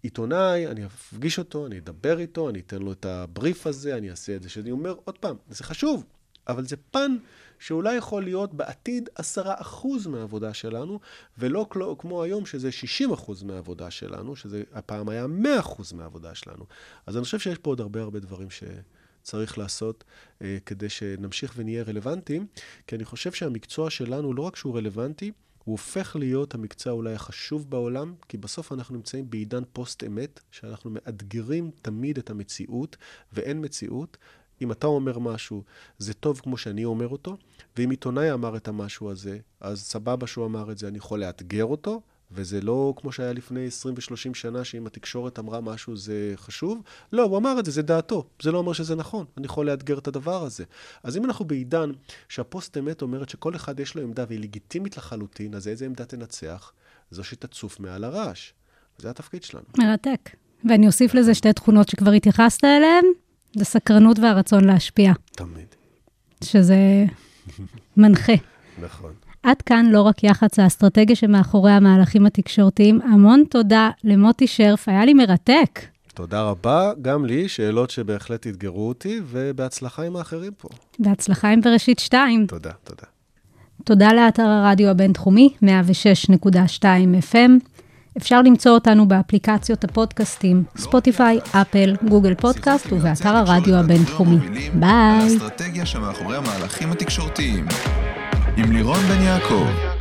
עיתונאי, אני אפגיש אותו, אני אדבר איתו, אני אתן לו את הבריף הזה, אני אעשה את זה. שאני אומר, עוד פעם, זה חשוב, אבל זה פן שאולי יכול להיות בעתיד 10% מהעבודה שלנו, ולא כמו היום שזה 60% מהעבודה שלנו, שזה הפעם היה 100% מהעבודה שלנו. אז אני חושב שיש פה עוד הרבה הרבה דברים שצריך לעשות אה, כדי שנמשיך ונהיה רלוונטיים, כי אני חושב שהמקצוע שלנו, לא רק שהוא רלוונטי, הוא הופך להיות המקצוע אולי החשוב בעולם, כי בסוף אנחנו נמצאים בעידן פוסט-אמת, שאנחנו מאתגרים תמיד את המציאות, ואין מציאות, אם אתה אומר משהו, זה טוב כמו שאני אומר אותו, ואם עיתונאי אמר את המשהו הזה, אז סבבה שהוא אמר את זה, אני יכול לאתגר אותו, וזה לא כמו שהיה לפני 20 ו-30 שנה, שאם התקשורת אמרה משהו זה חשוב. לא, הוא אמר את זה, זה דעתו. זה לא אומר שזה נכון. אני יכול לאתגר את הדבר הזה. אז אם אנחנו בעידן שהפוסט-אמת אומרת שכל אחד יש לו עמדה והיא לגיטימית לחלוטין, אז איזה עמדה תנצח? זו שתצוף מעל הרעש. זה התפקיד שלנו. מרתק. ואני אוסיף לזה שתי תכונות שכבר התייחסת אליהן, זה סקרנות והרצון להשפיע. תמיד. שזה מנחה. נכון. עד כאן לא רק יח"צ האסטרטגיה שמאחורי המהלכים התקשורתיים. המון תודה למוטי שרף, היה לי מרתק. תודה רבה, גם לי, שאלות שבהחלט אתגרו אותי, ובהצלחה עם האחרים פה. בהצלחה עם בראשית 2. תודה, תודה. תודה לאתר הרדיו הבינתחומי, 106.2 FM. אפשר למצוא אותנו באפליקציות הפודקאסטים, ספוטיפיי, אפל, גוגל פודקאסט ובאתר הרדיו הבינתחומי. ביי. עם לירון בן יעקב.